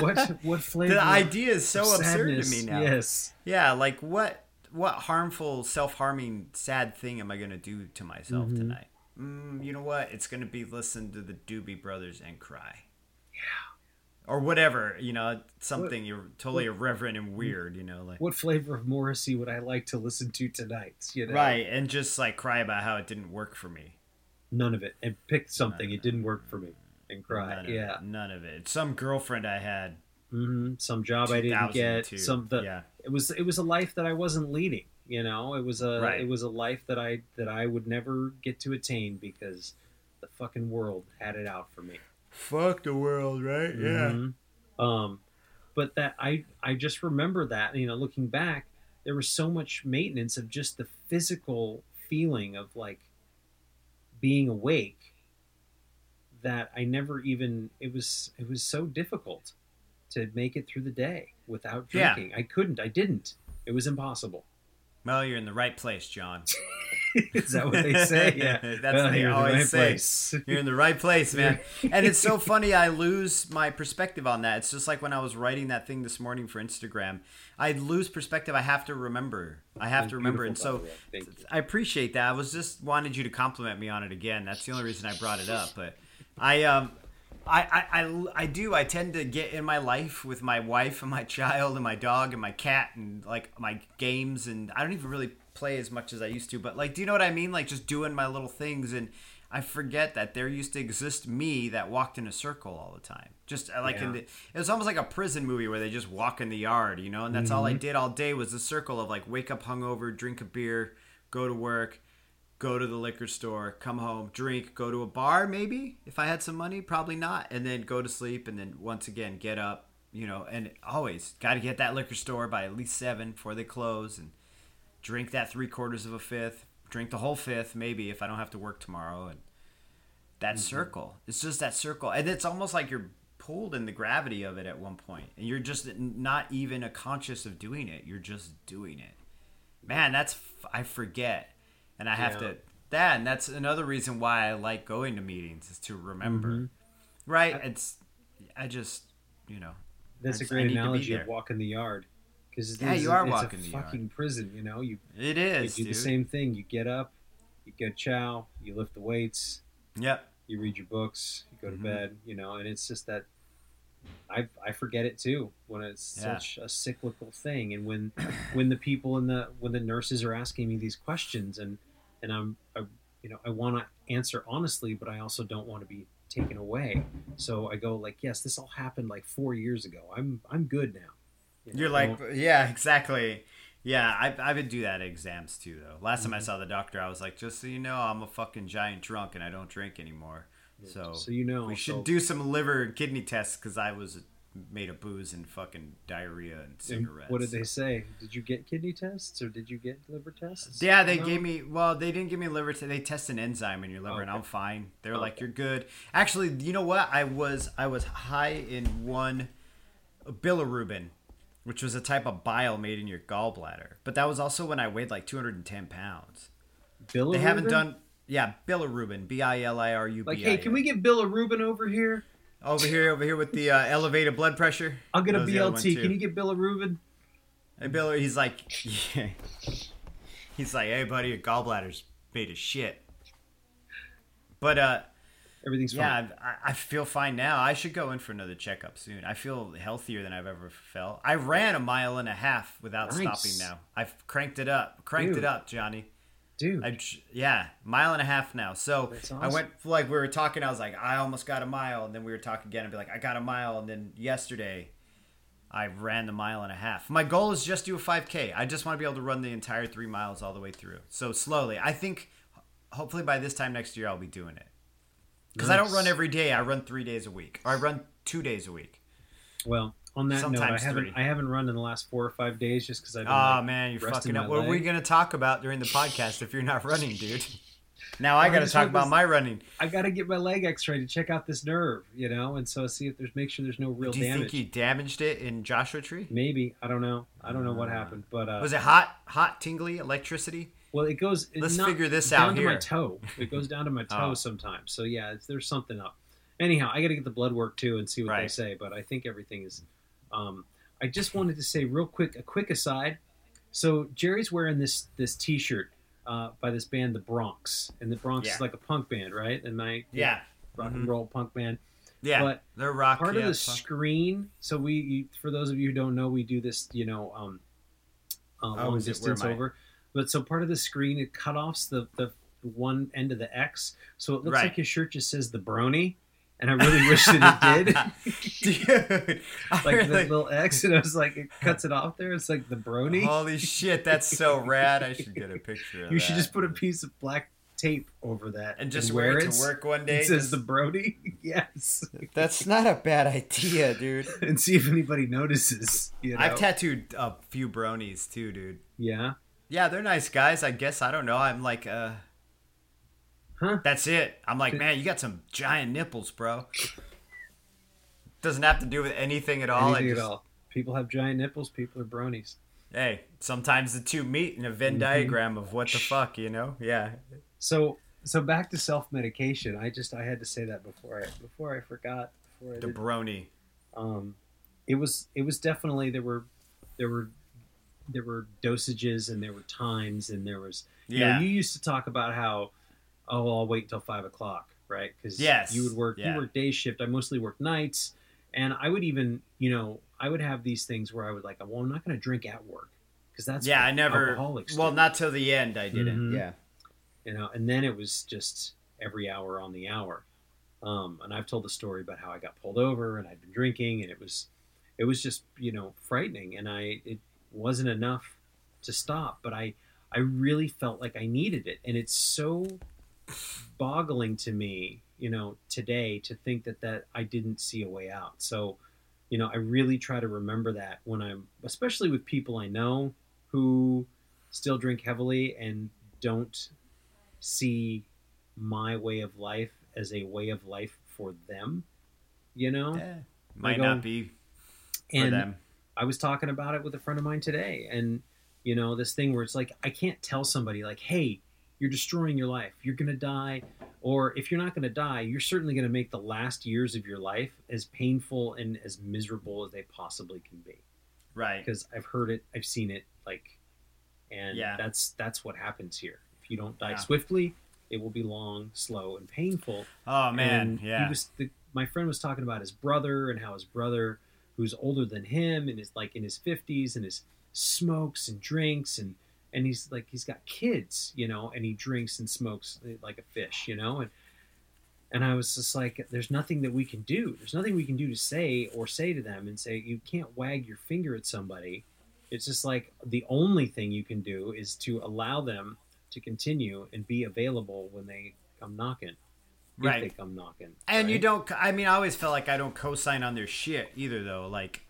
what what (laughs) flavor the idea is so absurd to me now. Yes. Yeah, like what what harmful, self-harming, sad thing am I going to do to myself Mhm. tonight? Mm, you know what? It's going to be listen to the Doobie Brothers and cry. Yeah. Or whatever, you know, something you're totally irreverent and weird, you know, like What flavor of Morrissey would I like to listen to tonight? You know? right, and just like cry about how it didn't work for me. None of it. And pick something. It didn't work for me. And cry. None of yeah. it, none of it. Some girlfriend I had, hmm Some job I didn't get. Some the yeah, it was it was a life that I wasn't leading. You know, it was a Right. it was a life that I that I would never get to attain because the fucking world had it out for me. fuck the world, right? Mhm. Um, but that I I just remember that you know looking back, there was so much maintenance of just the physical feeling of like being awake that I never even it was it was so difficult to make it through the day without Yeah. drinking. I couldn't. I didn't. It was impossible. Well, you're in the right place, John. (laughs) Is that what they say? (laughs) Yeah, That's Well, what they always right say. place. You're in the right place, man. (laughs) and it's so funny. I lose my perspective on that. It's just like when I was writing that thing this morning for Instagram. I lose perspective. I have to remember. I have That's to remember. And so by the way. Thank you. I appreciate that. I was just wanted you to compliment me on it again. That's the only reason I brought it up. But I um. I, I, I, I do. I tend to get in my life with my wife and my child and my dog and my cat and like my games and I don't even really play as much as I used to. But like, do you know what I mean? Like just doing my little things and I forget that there used to exist me that walked in a circle all the time. Just uh, like in the, it was almost like a prison movie where they just walk in the yard, you know. And that's all I did all day was the circle of like wake up hungover, drink a beer, go to work, go to the liquor store, come home, drink, go to a bar maybe if I had some money, probably not, and then go to sleep and then once again get up, you know, and always got to get that liquor store by at least 7 before they close and drink that 3 quarters of a fifth, drink the whole fifth maybe if I don't have to work tomorrow and that mm-hmm. circle. It's just that circle. And it's almost like you're pulled in the gravity of it at one point and you're just not even a conscious of doing it. You're just doing it. Man, that's f- I forget and I have Yeah. to that and that's another reason why I like going to meetings is to remember. Mhm. Right? It's I just, you know, That's a great need to be analogy there. of walking the yard. Because Yeah, you are it's walking a the yard. fucking prison. You know, you, it is you do dude. the same thing. You get up, you go chow, you lift the weights, Yep. you read your books, you go to Mhm. bed, you know, and it's just that I I forget it too when it's Yeah. such a cyclical thing, and when when the people in the when the nurses are asking me these questions, and and I'm I, you know I want to answer honestly, but I also don't want to be taken away. So I go like, yes, this all happened like four years ago. I'm I'm good now. You know, You're like, yeah, exactly. Yeah, I, I would do that at exams too, though. Last time I Mhm. saw the doctor, I was like, just so you know, I'm a fucking giant drunk and I don't drink anymore. So, so you know we should so- do some liver and kidney tests because I was made of booze and fucking diarrhea and and cigarettes. What did they say? Did you get kidney tests or did you get liver tests? Yeah, they No? gave me. Well, they didn't give me liver. T- they test an enzyme in your liver, and I'm fine. They were like, "You're good." Actually, you know what? I was I was high in one bilirubin, which was a type of bile made in your gallbladder. But that was also when I weighed like 210 pounds. Bilirubin? They haven't done. Yeah, bilirubin. B i l i r u b. Like, hey, can we get Bilirubin over here? Over here? Over here with the uh, elevated blood pressure. I'll get a That was the other one, BLT. Can you get Bilirubin? Hey, Bill, he's like, yeah. (laughs) he's like, hey, buddy, your gallbladder's made of shit. But uh, Everything's fine. yeah, I, I feel fine now. I should go in for another checkup soon. I feel healthier than I've ever felt. I ran a mile and a half without Nice. stopping. Now I've cranked it up, cranked Dude. it up, Johnny. Dude, I yeah, mile and a half now. So That's I went like we were talking. I was like, I almost got a mile, and then we were talking again. and be like, I got a mile, and then yesterday, I ran the mile and a half. My goal is just to do a five k. I just want to be able to run the entire three miles all the way through. So slowly, I think, hopefully by this time next year, I'll be doing it. Because I don't run every day. I run three days a week, or I run two days a week. well, on that note, I Sometimes haven't three. I haven't run in the last four or five days just because I've been Oh like, man, you're resting fucking up. my What are we leg. gonna talk about during the podcast if you're not running, dude? (laughs) Now I I gotta talk about this- my running. I got to get my leg X-ray to check out this nerve, you know, and so see if there's make sure there's no real Do you damage. think you damaged it in Joshua Tree? Maybe I don't know. I don't know what Uh, happened, but uh, Was it hot, hot, tingly electricity? well, it goes. Let's not figure this down out to my toe. It goes down to my (laughs) toe Oh. sometimes. So yeah, it's, there's something up. Anyhow, I got to get the blood work too and see what they say. But I think everything is. Um, I just wanted to say real quick, a quick aside. So Jerry's wearing this this T-shirt uh, by this band, The Bronx, and The Bronx Yeah. is like a punk band, right? And my Yeah, rock Mhm. and roll punk band. yeah. But they're rock. part yeah, of the screen. So we, for those of you who don't know, we do this, you know, um, uh, Oh, long distance where am I? over. But so part of the screen it cut offs the the one end of the X, so it looks Right. like his shirt just says the Brony, and I really wish that it did. (laughs) dude. Like the little X, and I was like, it cuts it off there. It's like the Brony. holy shit, that's so rad. I should get a picture. Of you should just put a piece of black tape over that and just wear it to work one day. It says just- the Brody. (laughs) yes, That's not a bad idea, dude. (laughs) and see if anybody notices. You know? I've tattooed a few bronies too, dude. yeah. Yeah, they're nice guys. I guess I don't know. I'm like, uh, Huh? that's it. I'm like, man, you got some giant nipples, bro. Doesn't have to do with anything at all. Anything just, at all. People have giant nipples. People are bronies. Hey, sometimes the two meet in a Venn Mhm. diagram of what the fuck, you know? Yeah. So so back to self medication. I just I had to say that before I before I forgot. Before I The did. brony. um, it was it was definitely there were there were there were dosages and there were times and there was you Yeah. know you used to talk about how oh I'll wait until five o'clock right because Yes. you would work Yeah. you work day shift I mostly work nights and I would even you know I would have these things where I would like well I'm not going to drink at work because that's yeah, I never. alcoholics Well, not till the end I didn't. Mhm. Yeah. you know and then it was just every hour on the hour um, and i've told the story about how i got pulled over and i'd been drinking and it was it was just you know frightening and i it wasn't enough to stop but i i really felt like i needed it and it's so boggling to me you know today to think that that i didn't see a way out so you know i really try to remember that when i'm especially with people i know who still drink heavily and don't see my way of life as a way of life for them you know Yeah. Might go- not be for and them. I was talking about it with a friend of mine today, and you know this thing where it's like I can't tell somebody like, "Hey, you're destroying your life. You're gonna die," or if you're not gonna die, you're certainly gonna make the last years of your life as painful and as miserable as they possibly can be. Right. Because I've heard it, I've seen it, like, and Yeah. that's that's what happens here. If you don't die Yeah. swiftly, it will be long, slow, and painful. Oh man, And yeah. He was the, my friend was talking about his brother and how his brother, who's older than him and is like in his fifties and his smokes and drinks and and he's like he's got kids, you know, and he drinks and smokes eh, like a fish, you know, and and I was just like, there's nothing that we can do. There's nothing we can do to say or say to them and say you can't wag your finger at somebody. It's just like the only thing you can do is to allow them to continue and be available when they come knocking. If Right. they come knocking. And you don't. I mean, I always felt like I don't co-sign on their shit either, though. Like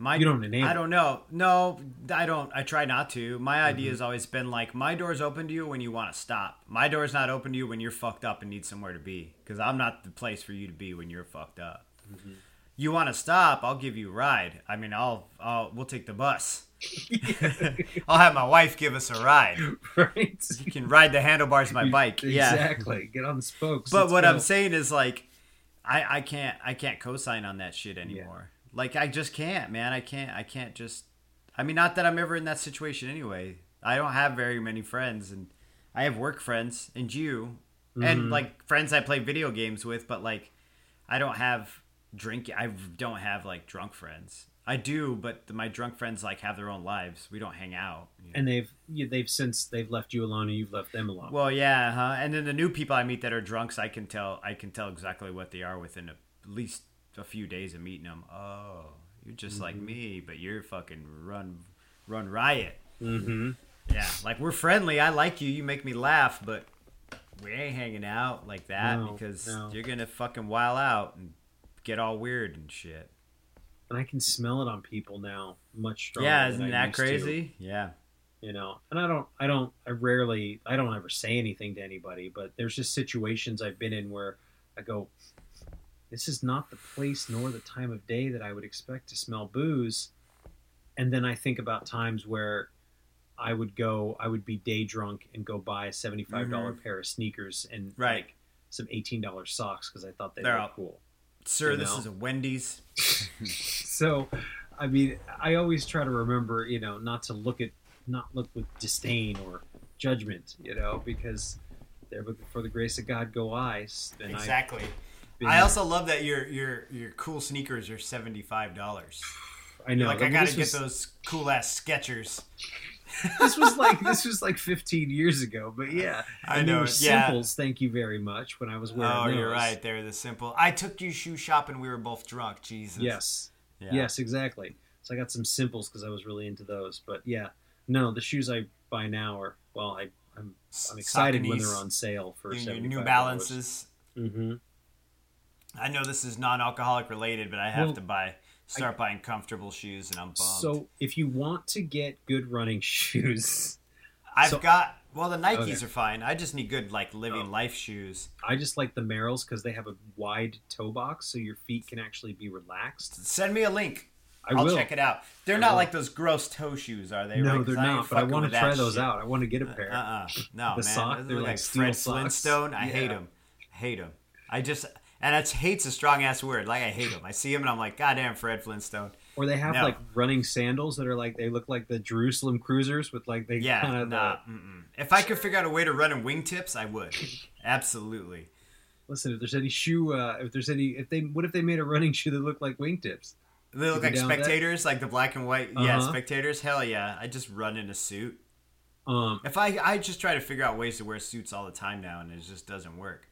my, You don't. I don't know. No, I don't. I try not to. My Mm-hmm. idea has always been like, my door's open to you when you want to stop. My door's not open to you when you're fucked up and need somewhere to be. Because I'm not the place for you to be when you're fucked up. Mm-hmm. You want to stop? I'll give you a ride. I mean, I'll, I'll, we'll take the bus. (laughs) I'll have my wife give us a ride. right? You can ride the handlebars of my bike. Yeah. Exactly. Get on the spokes. But Let's what go. I'm saying is like, I I can't I can't co-sign on that shit anymore. Like I just can't, man. I can't I can't just. I mean, not that I'm ever in that situation anyway. I don't have very many friends, and I have work friends and you, and Mhm. like friends I play video games with. But like, I don't have drink. I don't have like drunk friends. I do, but my drunk friends like have their own lives. We don't hang out. you know? and they've they've since they've left you alone and you've left them alone. Well, yeah, huh? And then the new people I meet that are drunks, I can tell. I can tell exactly what they are within a, at least a few days of meeting them. Oh, you're just like me, but you're fucking run, run riot. mm-hmm. Yeah, like we're friendly. I like you. You make me laugh, but we ain't hanging out like that No, because no. you're gonna fucking wild out and get all weird and shit. And I can smell it on people now much stronger. yeah, isn't that used to, crazy? Yeah. you know, and I don't, I don't, I rarely, I don't ever say anything to anybody, but there's just situations I've been in where I go, this is not the place nor the time of day that I would expect to smell booze. And then I think about times where I would go, I would be day drunk and go buy a $75 pair of sneakers and Mm-hmm. Right. like some $18 socks because I thought they They're were out. cool. Sir, You this know? is a Wendy's. (laughs) (laughs) so i mean i always try to remember you know not to look at not look with disdain or judgment you know because there but for the grace of god go i and Exactly. I've I also love that your your your cool sneakers are seventy five dollars. i know like I mean, gotta get was, those cool ass Skechers. this was like (laughs) this was like 15 years ago but yeah I know it, yeah. simples thank you very much when i was wearing Oh, you're right. They're the simple. I took you shoe shopping. And we were both drunk. Jesus. yes Yeah. yes exactly so i got some simples because i was really into those but yeah no the shoes i buy now are well i i'm, I'm excited when they're on sale for Your, your $75. New Balances. mm-hmm I know this is non-alcoholic related, but I have Well, to buy start buying comfortable shoes, and I'm bummed. So if you want to get good running (laughs) shoes, I've so- got well, the Nikes Okay. are fine. I just need good like living Oh. life shoes. I just like the Merrells because they have a wide toe box, so your feet can actually be relaxed. Send me a link. I will check it out. They're I not will. like those gross toe shoes, are they? no, right? they're not, but I want to try those shit. out. I want to get a uh, pair. Uh-uh. No, The man. sock- Those they're like like Fred socks. Flintstone. I hate them. him. hate them. I just and it's hate's a strong ass word. Like I hate him. I see him and I'm like, God damn, Fred Flintstone. Or they have No. like running sandals that are like they look like the Jerusalem cruisers with like they Yeah, kind of nah. mm-mm. If I could figure out a way to run in wingtips, I would. Absolutely. listen. If there's any shoe, uh, if there's any, if they, what if they made a running (laughs) shoe that looked like wingtips? They look like down with that? spectators, like the black and white. Yeah, Uh-huh. spectators. Hell yeah. I just run in a suit. Um, If I, I just try to figure out ways to wear suits all the time now, and it just doesn't work.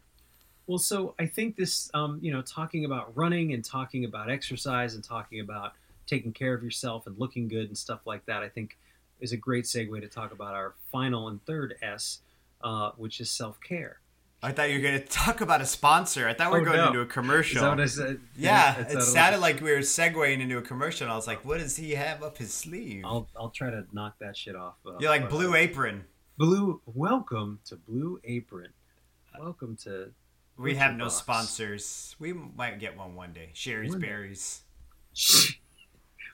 Well, so I think this, um, you know, talking about running and talking about exercise and talking about taking care of yourself and looking good and stuff like that, I think is a great segue to talk about our final and third S, uh, which is self care. I thought you were going to talk about a sponsor. I thought we were Oh, going no. into a commercial. that what I said? yeah, it sounded like we were segueing into a commercial. And I was like, what does he have up his sleeve? I'll I'll try to knock that shit off. Uh, You're like Blue uh, Apron. Blue. Welcome to Blue Apron. Welcome to. We have no Box. sponsors. We might get one one day. Sherry's day. Berries. (laughs)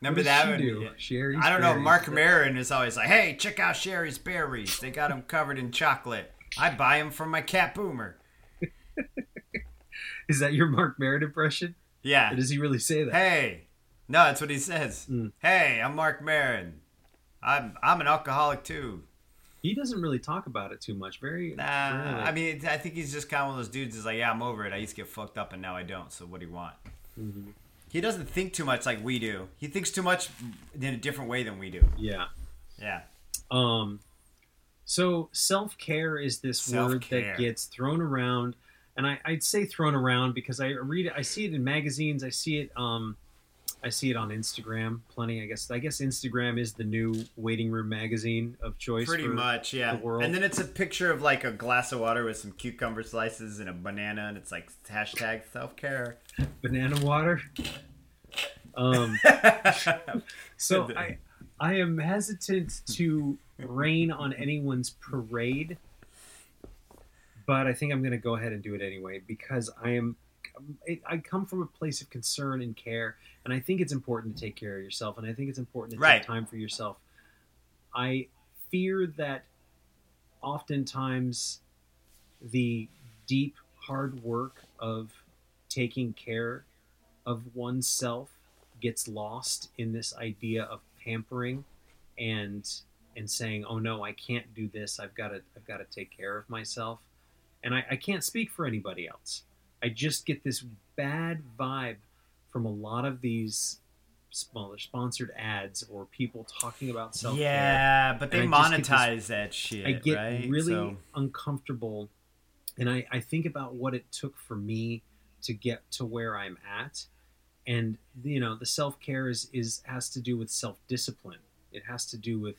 Remember that one? do? Sherry's I don't know. Berries. Mark Maron is always like, "Hey, check out Sherry's Berries. They got them covered in chocolate. I buy them from my cat Boomer." (laughs) Is that your Mark Merritt impression? Yeah. Or does he really say that? Hey, no, that's what he says. Mm. Hey, I'm Mark Maron. I'm I'm an alcoholic too. He doesn't really talk about it too much. Very. Nah, rarely. I mean, I think he's just kind of one of those dudes. Is like, yeah, I'm over it. I used to get fucked up, and now I don't. So what do you want? Mhm. He doesn't think too much like we do. He thinks too much in a different way than we do. Yeah. Yeah. Um, so self care is this word Self-care. that gets thrown around, and I, I'd say thrown around because I read it, I see it in magazines, I see it, um, I see it on Instagram plenty. I guess I guess Instagram is the new waiting room magazine of choice. Pretty much, yeah. And then it's a picture of like a glass of water with some cucumber slices and a banana, and it's like hashtag self care. banana water. Um, (laughs) so I, I am hesitant to rain on anyone's parade, but I think I'm going to go ahead and do it anyway because I am. I come from a place of concern and care, and I think it's important to take care of yourself, and I think it's important to Right. take time for yourself. I fear that oftentimes the deep, hard work of taking care of oneself gets lost in this idea of pampering and and saying, "Oh no, I can't do this. I've got to I've got to take care of myself." And I, I can't speak for anybody else. I just get this bad vibe from a lot of these smaller sponsored ads or people talking about self care. yeah, but they And I just get monetize that shit. I get right? really So- uncomfortable, and I, I think about what it took for me to get to where I'm at, and you know, the self care is is has to do with self discipline. It has to do with,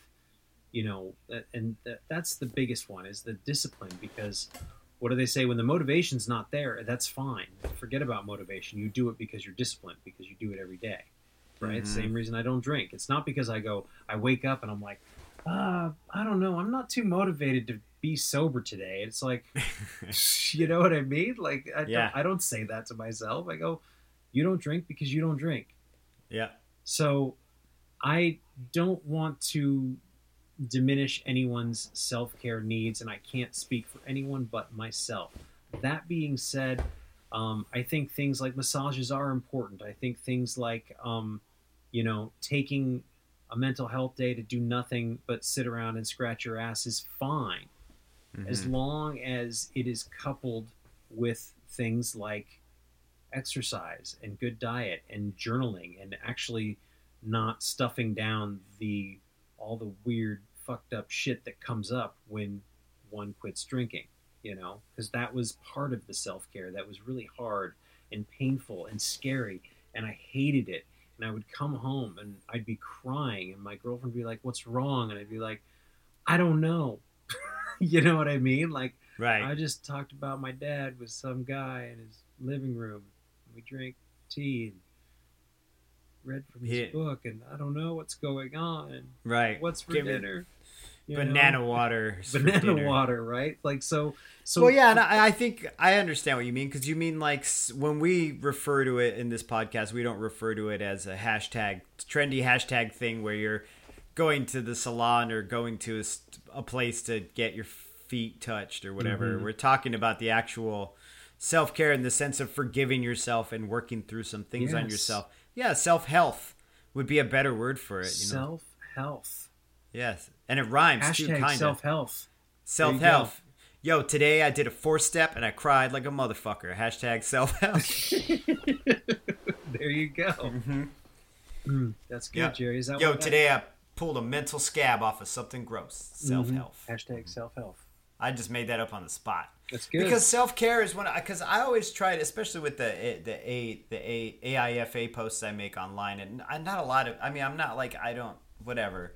you know, and that, that's the biggest one is the discipline because. What do they say when the motivation's not there? That's fine. Forget about motivation. You do it because you're disciplined, because you do it every day, right? Mhm. Same reason I don't drink. It's not because I go, I wake up and I'm like, uh, I don't know. I'm not too motivated to be sober today. It's like, (laughs) (laughs) you know what I mean? Like, I, Yeah. don't, I don't say that to myself. I go, you don't drink because you don't drink. yeah. So I don't want to diminish anyone's self care needs, and I can't speak for anyone but myself. That being said, um, I think things like massages are important. I think things like, um, you know, taking a mental health day to do nothing but sit around and scratch your ass is fine as Mhm. long as it is coupled with things like exercise and good diet and journaling and actually not stuffing down the all the weird fucked up shit that comes up when one quits drinking you know? Because that was part of the self-care that was really hard and painful and scary and i hated it. And i would come home and i'd be crying and my girlfriend would be like what's wrong? And i'd be like i don't know. (laughs) You know what i mean? Like Right. I just talked about my dad with some guy in his living room. We drank tea and read from his Yeah. book, and I don't know what's going on right. what's for Give dinner. you know? (laughs) Banana water. banana water, right? Like so. So well, yeah, and I, I think I understand what you mean because you mean like when we refer to it in this podcast, we don't refer to it as a hashtag trendy hashtag thing where you're going to the salon or going to a, a place to get your feet touched or whatever. Mhm. We're talking about the actual self care in the sense of forgiving yourself and working through some things on yourself. Yeah, self health would be a better word for it. You know, self health. yes, and it rhymes too, Hashtag kind self health. Self health. Yo, today I did a four step and I cried like a motherfucker. Hashtag self health. (laughs) there you go. Mm-hmm. that's good, Yeah. Jerry. Is that Yo, today I pulled a mental scab off of something gross. Self health. Hashtag self health. I just made that up on the spot. That's good. Because self care is when because I always try to, especially with the eh, the a the a AIFA posts I make online, and I, not a lot of. I mean, I'm not like I don't whatever.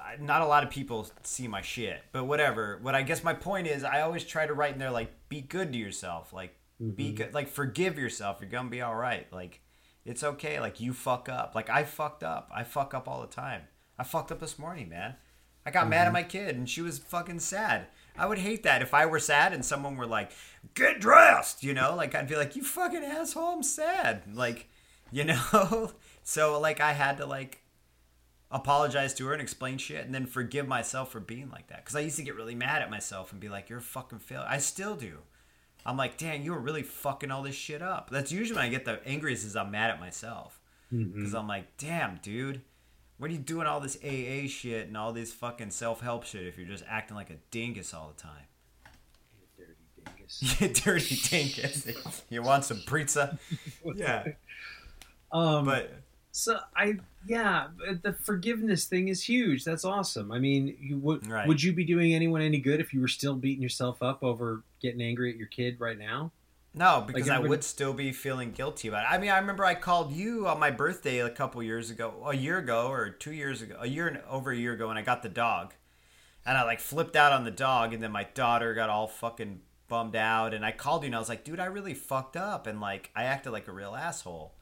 I- Not a lot of people see my shit, but whatever. What I guess my point is, I always try to write in there like, be good to yourself, like be mm-hmm. good, like forgive yourself. You're gonna be all right. Like it's okay. Like you fuck up. Like I fucked up. I fuck up all the time. I fucked up this morning, man. I got mad at mm-hmm. my kid and she was fucking sad. I would hate that if I were sad and someone were like, "Get dressed," you know, like I'd be like, "You fucking asshole, I'm sad." Like, you (laughs) know. so like I had to like apologize to her and explain shit and then forgive myself for being like that cuz I used to get really mad at myself and be like, "You're a fucking failure." I still do. I'm like, "Damn, you were really fucking all this shit up." That's usually when I get the angriest is I'm mad at myself mm-hmm. because I'm like, damn, dude. What are you doing all this AA shit and all this fucking self help shit if you're just acting like a dingus all the time? You (laughs) dirty dingus. You dirty dingus. (laughs) you want some pizza? (laughs) Yeah. Um, But so I yeah, the forgiveness thing is huge. That's awesome. I mean, you would Right. would you be doing anyone any good if you were still beating yourself up over getting angry at your kid right now? No, because I would still be feeling guilty about it. I mean, I remember I called you on my birthday a couple years ago, a year ago or two years ago, a year and over a year ago, and I got the dog, and I like flipped out on the dog, and then my daughter got all fucking bummed out, and I called you and I was like, dude, I really fucked up, and like I acted like a real asshole,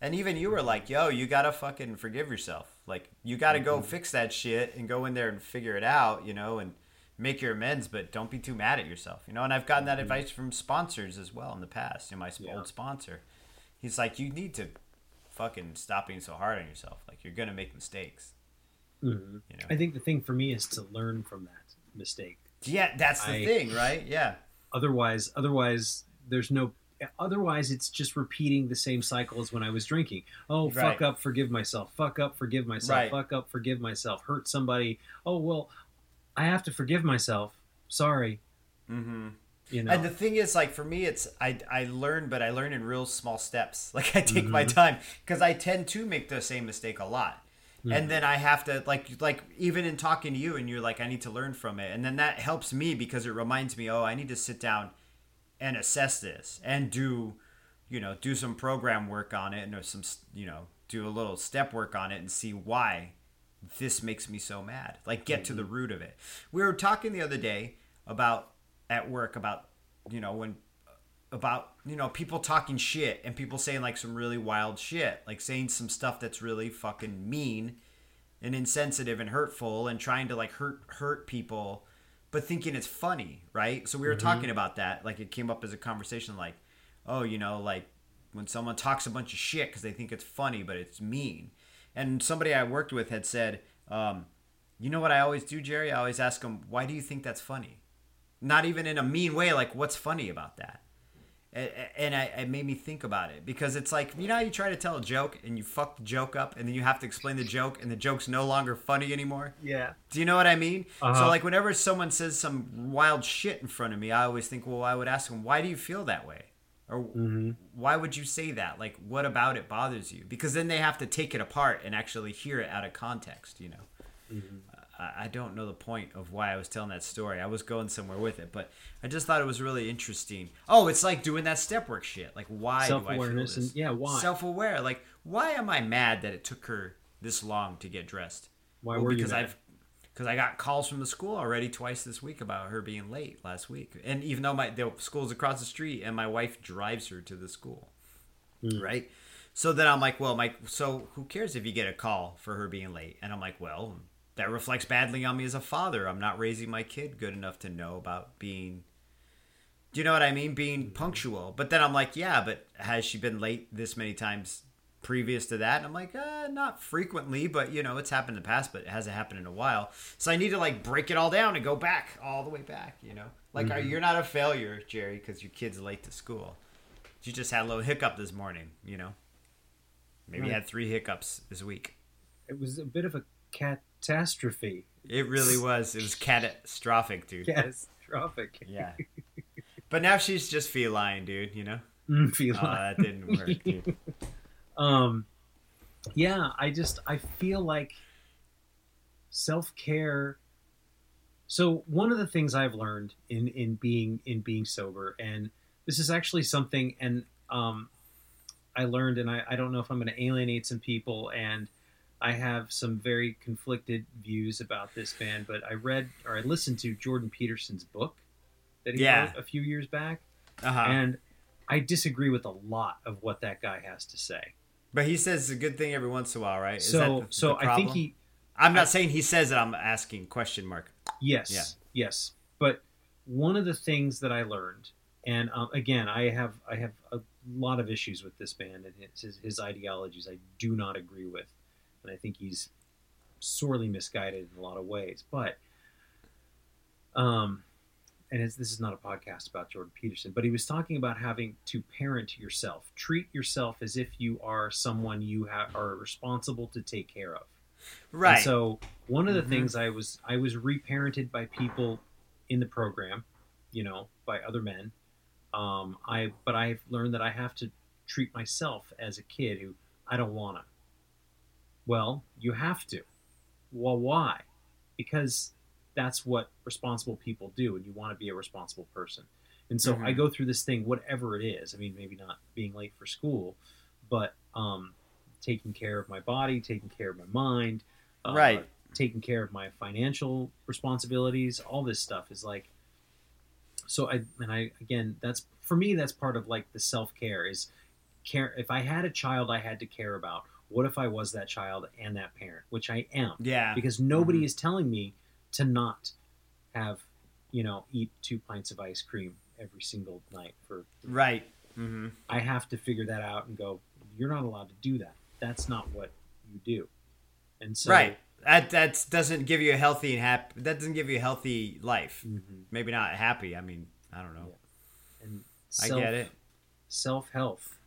and even you were like, yo, you gotta fucking forgive yourself, like you gotta go mm-hmm. fix that shit and go in there and figure it out, you know, and make your amends, but don't be too mad at yourself. You know, and I've gotten that advice from sponsors as well in the past. You know, my Yeah. old sponsor, he's like, you need to fucking stop being so hard on yourself. Like you're gonna make mistakes. Mm-hmm. You know. I think the thing for me is to learn from that mistake. yeah, that's the I- thing, right? Yeah. Otherwise, otherwise, there's no. Otherwise, it's just repeating the same cycle as when I was drinking. Oh, Right. fuck up, forgive myself. Fuck up, forgive myself. Right. Fuck up, forgive myself. Hurt somebody. Oh well, I have to forgive myself. Sorry, Mm-hmm. you know. And the thing is, like for me, it's I I learn, but I learn in real small steps. (laughs) Like I take Mm-hmm. my time because I tend to make the same mistake a lot, Mm-hmm. and then I have to like like even in talking to you, and you're like, I need to learn from it, and then that helps me because it reminds me, oh, I need to sit down and assess this and do, you know, do some program work on it and or some you know do a little step work on it and see why this makes me so mad. Like get to the mm-hmm. root of it. We were talking the other day about at work about you know when about you know people talking shit and people saying like some really wild shit, like saying some stuff that's really fucking mean and insensitive and hurtful and trying to like hurt hurt people but thinking it's funny, right? So we were mm-hmm. talking about that like it came up as a conversation like oh, you know, like when someone talks a bunch of shit because they think it's funny, but it's mean. And somebody I worked with had said, um, you know what I always do, Jerry? I always ask them, why do you think that's funny? Not even in a mean way, like, what's funny about that? And I, it made me think about it because it's like, you know, how you try to tell a joke and you fuck the joke up and then you have to explain the joke and the joke's no longer funny anymore? yeah. Do you know what I mean? So Uh-huh. like whenever someone says some wild shit in front of me, I always think, well, I would ask them, why do you feel that way? Or Mm-hmm. why would you say that? Like, what about it bothers you? Because then they have to take it apart and actually hear it out of context. You know, Mm-hmm. I, I don't know the point of why I was telling that story. I was going somewhere with it, but I just thought it was really interesting. Oh, it's like doing that step work shit. Like, why do I feel Self-awareness this? and- yeah, why? Self-aware. Like, why am I mad that it took her this long to get dressed? Why Well, were you because mad? I've because I got calls from the school already twice this week about her being late last week, and even though my the school's across the street and my wife drives her to the school, Hmm. right? So then I'm like, well, Mike, so who cares if you get a call for her being late? And I'm like, well, that reflects badly on me as a father. I'm not raising my kid good enough to know about being. Do you know what I mean? Being punctual. But then I'm like, yeah, but has she been late this many times previous to that? And I'm like, uh, not frequently, but you know, it's happened in the past, but it hasn't happened in a while. So I need to like break it all down and go back all the way back. You know, like are, you're not a failure, Jerry, because your kid's late to school. You just had a little hiccup this morning. You know, maybe you had three hiccups this week. It was a bit of a catastrophe. It really was. It was catastrophic, dude. Catastrophic. Yeah. But now she's just feline, dude. You know. Mm, feel Oh, that didn't work, dude. (laughs) um yeah i just i feel like self-care so one of the things i've learned in in being in being sober and this is actually something and um i learned and i, I don't know if i'm going to alienate some people and i have some very conflicted views about this band but i read or i listened to jordan peterson's book that he Yeah. wrote a few years back Uh huh. and i disagree with a lot of what that guy has to say But he says it's a good thing every once in a while, right? Is so that the- so the I think he I'm not saying he says it. I'm asking question mark. yes Yeah. yes but one of the things that I learned and um, again I have I have a lot of issues with this band and his, his his ideologies I do not agree with and I think he's sorely misguided in a lot of ways but um and it's, this is not a podcast about Jordan Peterson, but he was talking about having to parent yourself, treat yourself as if you are someone you ha- are responsible to take care of. Right. And so one of the Mhm. things I was I was reparented by people in the program, you know, by other men. Um, I but I've learned that I have to treat myself as a kid who I don't wanna. Well, you have to. Well, why? Because that's what responsible people do, and you want to be a responsible person. And so I Mhm. go through this thing, whatever it is. I mean, maybe not being late for school, but um, taking care of my body, taking care of my mind, uh, Right. taking care of my financial responsibilities. All this stuff is like. So I and I again, that's for me. That's part of like the self care is care. If I had a child, I had to care about. What if I was that child and that parent, which I am, yeah. because nobody Mhm. is telling me to not have, you know, eat two pints of ice cream every single night for Right. Mm-hmm. I have to figure that out and go, you're not allowed to do that. That's not what you do. And so, right. That that doesn't give you a healthy and happy. That doesn't give you a healthy life. Mhm. Maybe not happy. I mean, I don't know. and I self, get it. Self health.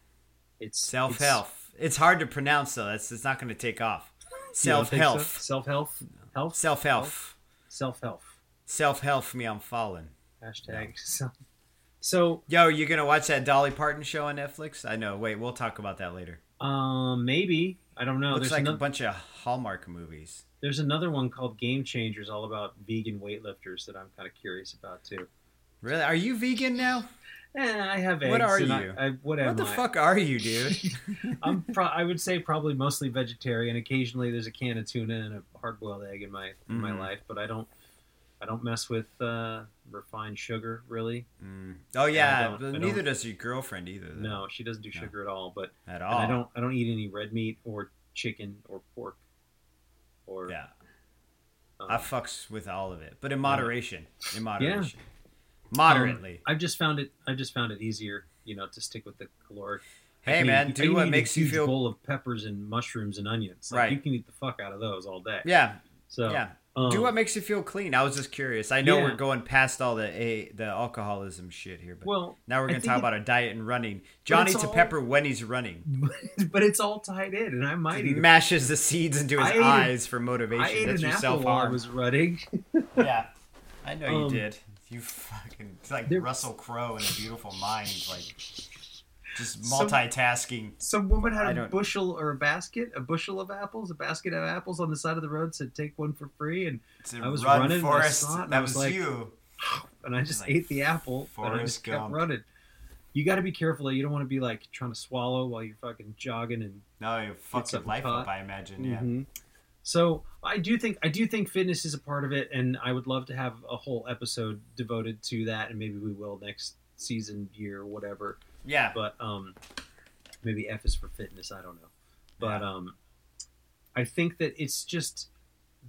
It's self health It's hard to pronounce though. That's it's not going to take off. Self think so? health. Self health. Health. Self health. Self health. Self health. Me, I'm falling. Hashtag. So, so Yo, you gonna watch that Dolly Parton show on Netflix? I know. Wait, we'll talk about that later. um, maybe I don't know. Looks there's like ano- a bunch of Hallmark movies. there's another one called Game Changers, all about vegan weightlifters that I'm kind of curious about too. Really? Are you vegan now? Eh, I have eggs. What are you? I, I, what am What the I? fuck are you, dude? (laughs) (laughs) I'm pro- I would say probably mostly vegetarian. Occasionally, there's a can of tuna and a hard-boiled egg in my in my Mhm. life, but I don't I don't mess with uh, refined sugar really. Mm. Oh yeah, neither does your girlfriend either. though. No, she doesn't do No. sugar at all. But at all. I don't I don't eat any red meat or chicken or pork or Yeah, um, I fucks with all of it, but in moderation. In moderation. Moderately. I've just found it I've just found it easier, you know, to stick with the caloric. I hey can man, do what makes you feel. bowl of peppers and mushrooms and onions. Like, Right. You can eat the fuck out of those all day. Yeah, So yeah. um, do what makes you feel clean. I was just curious. I know Yeah. we're going past all the a, the alcoholism shit here, but well, now we're going to talk it- about a diet and running. John it's eats a all- pepper when he's running. (laughs) but it's all tied in, and I might He mashes the seeds into his I a- eyes for motivation. I ate That's an apple while I was running. (laughs) Yeah, I know you Um, did. You fucking it's like there- Russell Crowe in A Beautiful Mind, like just multitasking. Some woman had a bushel or a basket, a bushel of apples, a basket of apples on the side of the road. Said take one for free, and I was run, running and I Forrest. saw it and that I was was like, you. (sighs) and I just Like ate the apple. and I just kept Gump. running. You got to be careful. You don't want to be like trying to swallow while you're fucking jogging and No, you fucked your life caught. up. I imagine. Yeah. Mhm. So I do think I do think fitness is a part of it, and I would love to have a whole episode devoted to that, and maybe we will next season, year, whatever. Yeah. But um, maybe F is for fitness. I don't know, but um, I think that it's just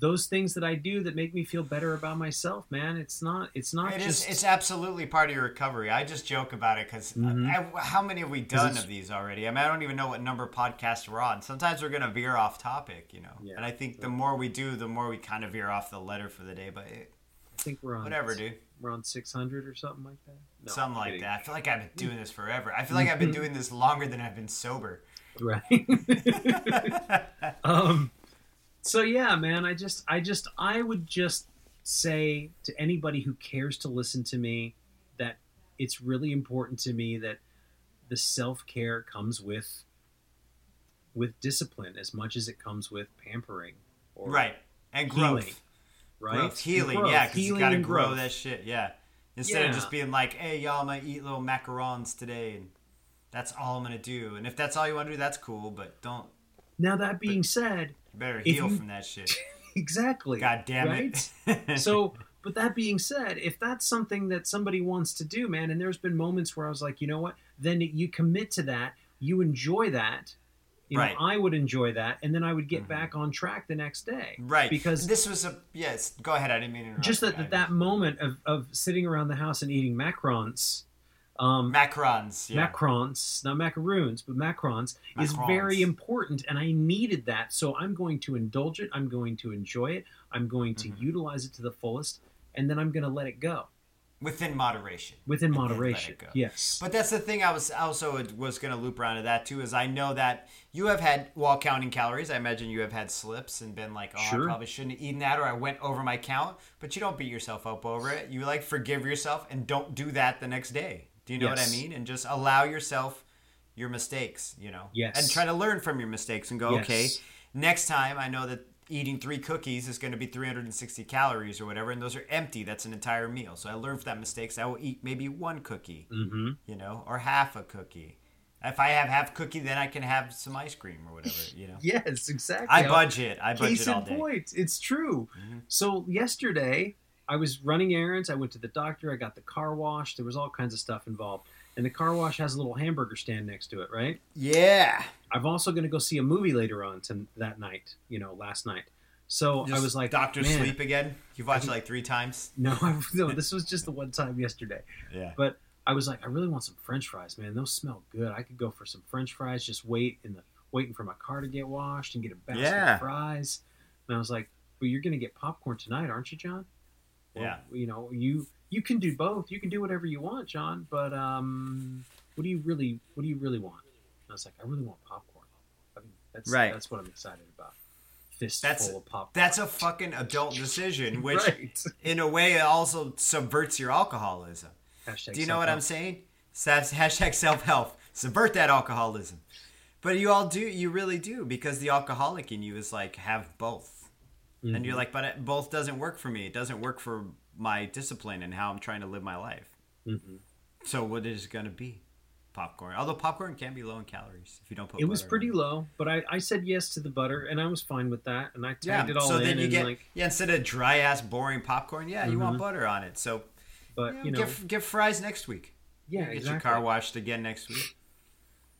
those things that I do that make me feel better about myself, man. It's not. It's not It just. is. It's absolutely part of your recovery. I just joke about it because Mhm. how many have we done of these already? I mean, I don't even know what number of podcasts we're on. Sometimes we're gonna veer off topic, you know. Yeah. And I think the more we do, the more we kind of veer off the letter for the day. But it, I think we're on whatever, dude. We're on six hundred or something like that. No, Something like that. I feel like I've been doing this forever. I feel like I've been Mhm. doing this longer than I've been sober. right (laughs) (laughs) um so yeah man i just i just i would just say to anybody who cares to listen to me that it's really important to me that the self-care comes with with discipline as much as it comes with pampering or right. And healing, growth. right Growth. Healing, Growth, yeah, because you got to grow growth. that shit, yeah. Instead of just being like, hey, y'all, I'm to eat little macarons today, and that's all I'm going to do. And if that's all you want to do, that's cool, but don't, now that being said you better heal you- from that shit. (laughs) exactly God damn right? it. (laughs) so but that being said if that's something that somebody wants to do man and there's been moments where i was like you know what then you commit to that you enjoy that you Right. know i would enjoy that and then i would get Mhm. back on track the next day right. because this was a, yes, go ahead. I didn't mean to just that, that that moment of, of sitting around the house and eating macarons um, Macarons, yeah. Macarons, not macaroons, but macarons, is very important, and I needed that. So I'm going to indulge it. I'm going to enjoy it. I'm going to Mhm. utilize it to the fullest, and then I'm going to let it go. within moderation. within and then let it moderation. Yes. But that's the thing I was also was going to loop around to that too is I know that you have had while counting calories. I imagine you have had slips and been like, oh, Sure. I probably shouldn't have eaten that, or I went over my count. But you don't beat yourself up over it. You like forgive yourself and don't do that the next day. Do you know what I mean? And just allow yourself your mistakes. You know, Yes. and try to learn from your mistakes and go, Yes. okay, next time I know that eating three cookies is going to be 360 calories or whatever and those are empty that's an entire meal so i learned from that mistakes i will eat maybe one cookie mm-hmm. you know, or half a cookie. If I have half cookie, then I can have some ice cream or whatever, (laughs) you know. Yes, exactly. I budget. I budget Case all day. point, it's true. Mhm. So yesterday, I was running errands. I went to the doctor. I got the car wash. There was all kinds of stuff involved, and the car wash has a little hamburger stand next to it. Right. Yeah. I'm also going to go see a movie later on to, that night. You know, last night. So I was like, Doctor Sleep again. You've watched it like three times. No, I, no, this was just the one time yesterday. Yeah. But I was like, I really want some French fries, man. Those smell good. I could go for some French fries. Just wait in the waiting for my car to get washed and get a basket Yeah. of fries. And I was like, but you're gonna get popcorn tonight, aren't you, John? Well, Yeah. You know, you you can do both. You can do whatever you want, John. But um, what do you really what do you really want? And I was like, I really want popcorn. I mean, that's Right. That's what I'm excited about. Fistful That's- of popcorn. That's a fucking adult decision, (laughs) which right. in a way also subverts your alcoholism. Hashtag Do you know what I'm saying? That's hashtag self help. Subvert that alcoholism. But you all do, you really do, because the alcoholic in you is like, have both. And Mm-hmm. you're like, but it, both doesn't work for me. It doesn't work for my discipline and how I'm trying to live my life. Mhm. So what is it going to be? Popcorn. Although popcorn can be low in calories if you don't put. It was pretty on low, but I, I said yes to the butter, and I was fine with that, and I tagged it all so in, then you and get like, yeah instead of dry ass boring popcorn, yeah, you want Mhm. butter on it. So but yeah, you know, get get fries next week. yeah, Get exactly. your car washed again next week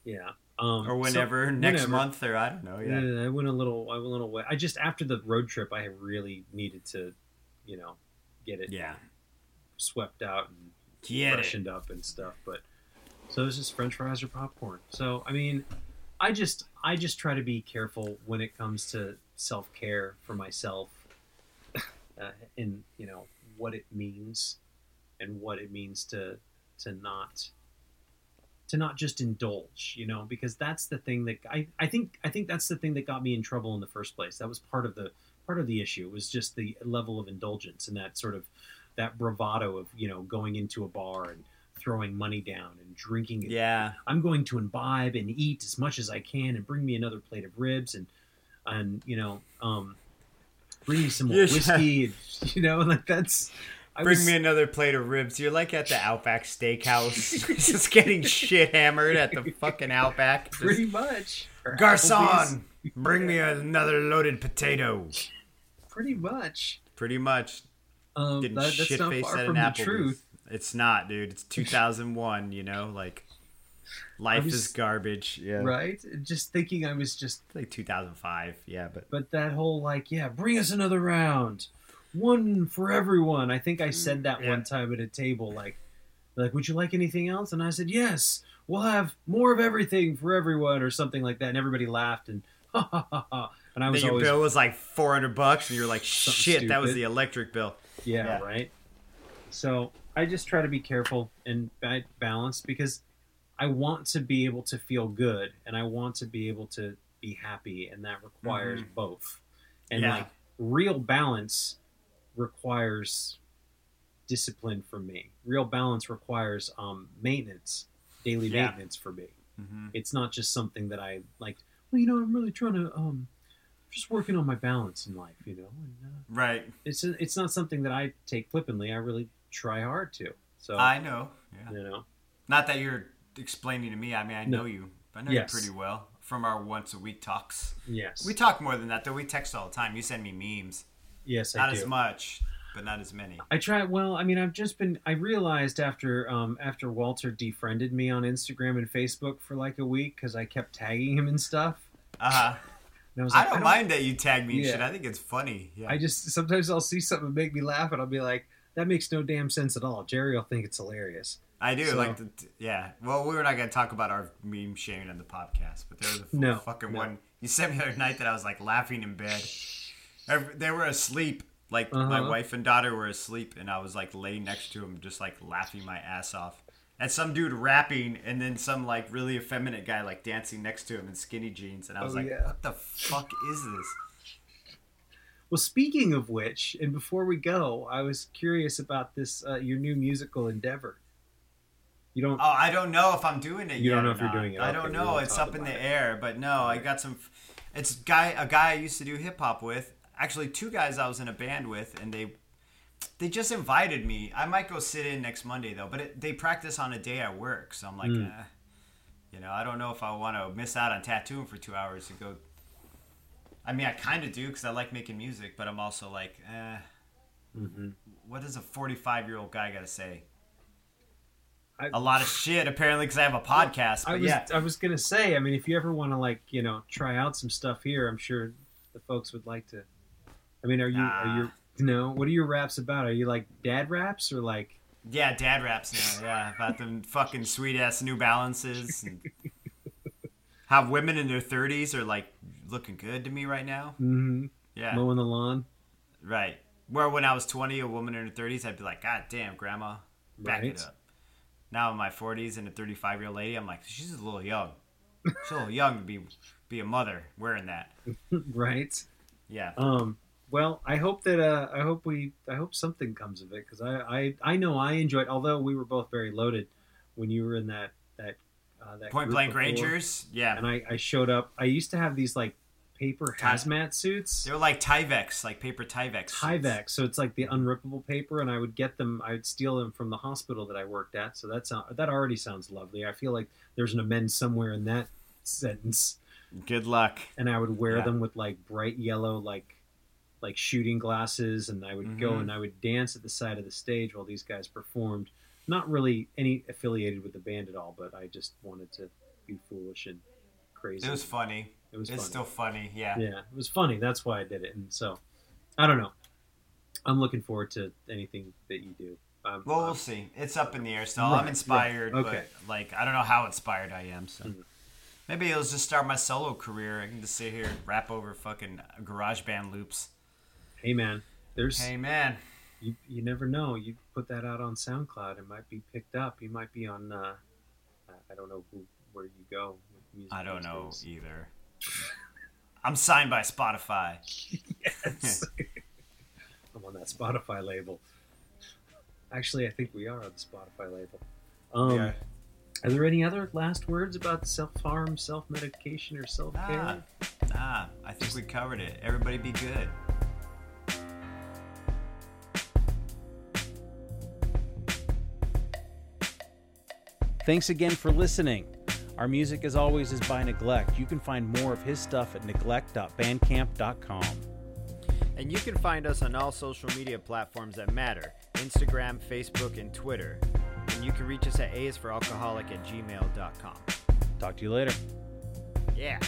yeah, um, or so whenever next whenever. month or I don't know. Yeah. Yeah, I went a little, I went a little way. I just after the road trip, I really needed to, you know, get it Yeah. swept out and Get it. freshened up and stuff. But so it was just French fries or popcorn. So I mean, I just I just try to be careful when it comes to self care for myself, (laughs) uh, and you know what it means, and what it means to to not to not just indulge, you know, because that's the thing that I, I think I think that's the thing that got me in trouble in the first place. That was part of the part of the issue was just the level of indulgence and that sort of that bravado of you know going into a bar and throwing money down and drinking it. Yeah. I'm going to imbibe and eat as much as I can and bring me another plate of ribs and and you know um bring me some more whiskey and you know (laughs) like that's I Bring was- me another plate of ribs. You're like at the (laughs) Outback Steakhouse, (laughs) just getting shit hammered at the fucking Outback. (laughs) Just, pretty much Or Garcon, bring me another loaded potato. pretty much Pretty much um, getting that, shit faced at an Applebee's. truth It's not, dude. It's 2001. You know, like life was- is garbage. Yeah, right just thinking I was just like 2005. Yeah, but but that whole like yeah bring us another round one for everyone i think i mm, said that Yeah. one time at a table like like would you like anything else and i said yes we'll have more of everything for everyone or something like that and everybody laughed and (laughs) ha ha ha ha and i then was your always bill was like 400 bucks, and you're like, shit, that was the electric bill. yeah, Yeah. right so i just try to be careful and ba- balanced because i want to be able to feel good and i want to be able to be happy and that requires mm-hmm. both and Yeah. like real balance requires discipline for me real balance requires um, maintenance daily Yeah. maintenance for me hmm it's not just something that i like well you know i'm really trying to um just working on my balance in life you know and, uh, Right. it's it's not something that I take flippantly. I really try hard to. So I know. Yeah. you know, Not that you're explaining to me. I mean, I No. know you. I know Yes. you pretty well from our once a week talks. yes, We talk more than that, though. We text all the time. You send me memes. Yes, I Not do. as much, but not as many. I try. Well, I mean, I've just been. I realized after um after Walter defriended me on Instagram and Facebook for like a week because I kept tagging him and stuff. Uh huh. And I was I don't mind that you tag me Yeah. shit. I think it's funny. Yeah. I just sometimes I'll see something and make me laugh and I'll be like, that makes no damn sense at all. Jerry will think it's hilarious. I do So- like the yeah. Well, we were not going to talk about our meme sharing on the podcast, but there was a No, fucking no. one you sent me the other night that I was like laughing in bed. They were asleep, Like my Uh-huh. wife and daughter were asleep, and I was like laying next to him, just like laughing my ass off. And some dude rapping, and then some like really effeminate guy like dancing next to him in skinny jeans, and I was Oh, like, yeah. "What the fuck is this?" Well, speaking of which, and before we go, I was curious about this uh, your new musical endeavor. You don't. Oh, I don't know if I'm doing it. You don't know if you're doing it. I don't we know. It's up in the it. air, but no, I got some. It's guy a guy I used to do hip hop with. Actually, two guys I was in a band with, and they they just invited me. I might go sit in next Monday though, but it, they practice on a day I work, so I'm like, Hmm. eh, you know, I don't know if I want to miss out on tattooing for two hours to go. I mean, I kind of do because I like making music, but I'm also like, eh, Mhm. what does a 45 year old guy got to say? I- a lot of shit apparently because I have a podcast. But I was yeah, I was gonna say. I mean, if you ever want to like you know try out some stuff here, I'm sure the folks would like to. I mean, are you are Nah. you no? What are your raps about? Are you like dad raps or like? yeah, dad raps now. Yeah, about them fucking sweet ass New Balances and (laughs) how women in their 30s are like looking good to me right now. Mm-hmm. Yeah, mowing the lawn? right. Where when I was 20, a woman in her 30s, I'd be like, God damn, grandma, back Right. it up. Now in my 40s and a 35 year old lady, I'm like, she's a little young. She's a little young to be be a mother wearing that. (laughs) right. Yeah. Um. Well, I hope that uh, I hope we I hope something comes of it because I, I I know I enjoyed. Although we were both very loaded when you were in that that uh, that Point Blank before, Rangers. Yeah. and I, I showed up. I used to have these like paper hazmat suits. They were like Tyvex, like paper Tyvex. suits. Tyvek, so it's like the unrippable paper, and I would get them. I would steal them from the hospital that I worked at. So that's that already sounds lovely. I feel like there's an amend somewhere in that (laughs) sentence, Good luck. and I would wear Yeah. them with like bright yellow, like like shooting glasses, and I would go Mhm. and I would dance at the side of the stage while these guys performed. Not really any affiliated with the band at all, but I just wanted to be foolish and crazy. It was funny. It was it's funny. still funny. Yeah. yeah, it was funny. That's why I did it. And so, I don't know. I'm looking forward to anything that you do. Um, Well, um, we'll see. It's up in the air still. Right, I'm inspired, right. Okay. but like I don't know how inspired I am. So Mhm. maybe it'll just start my solo career. I can just sit here and rap over fucking garage band loops. Hey man, there's Hey man, you. You never know. You put that out on SoundCloud, it might be picked up. You might be on. Uh, I- don't know who where you go. With music I don't know days. either. I'm signed by Spotify. (laughs) Yes. (laughs) I'm on that Spotify label. Actually, I think we are on the Spotify label. Um, Yeah. Are there any other last words about self harm, self medication, or self care? Nah, nah, I think we covered it. Everybody be good. Thanks again for listening. Our music, as always, is by Neglect. You can find more of his stuff at neglect.bandcamp.com. And you can find us on all social media platforms that matter Instagram, Facebook, and Twitter. And you can reach us at aisforalcoholic at gmail.com. Talk to you later. Yeah.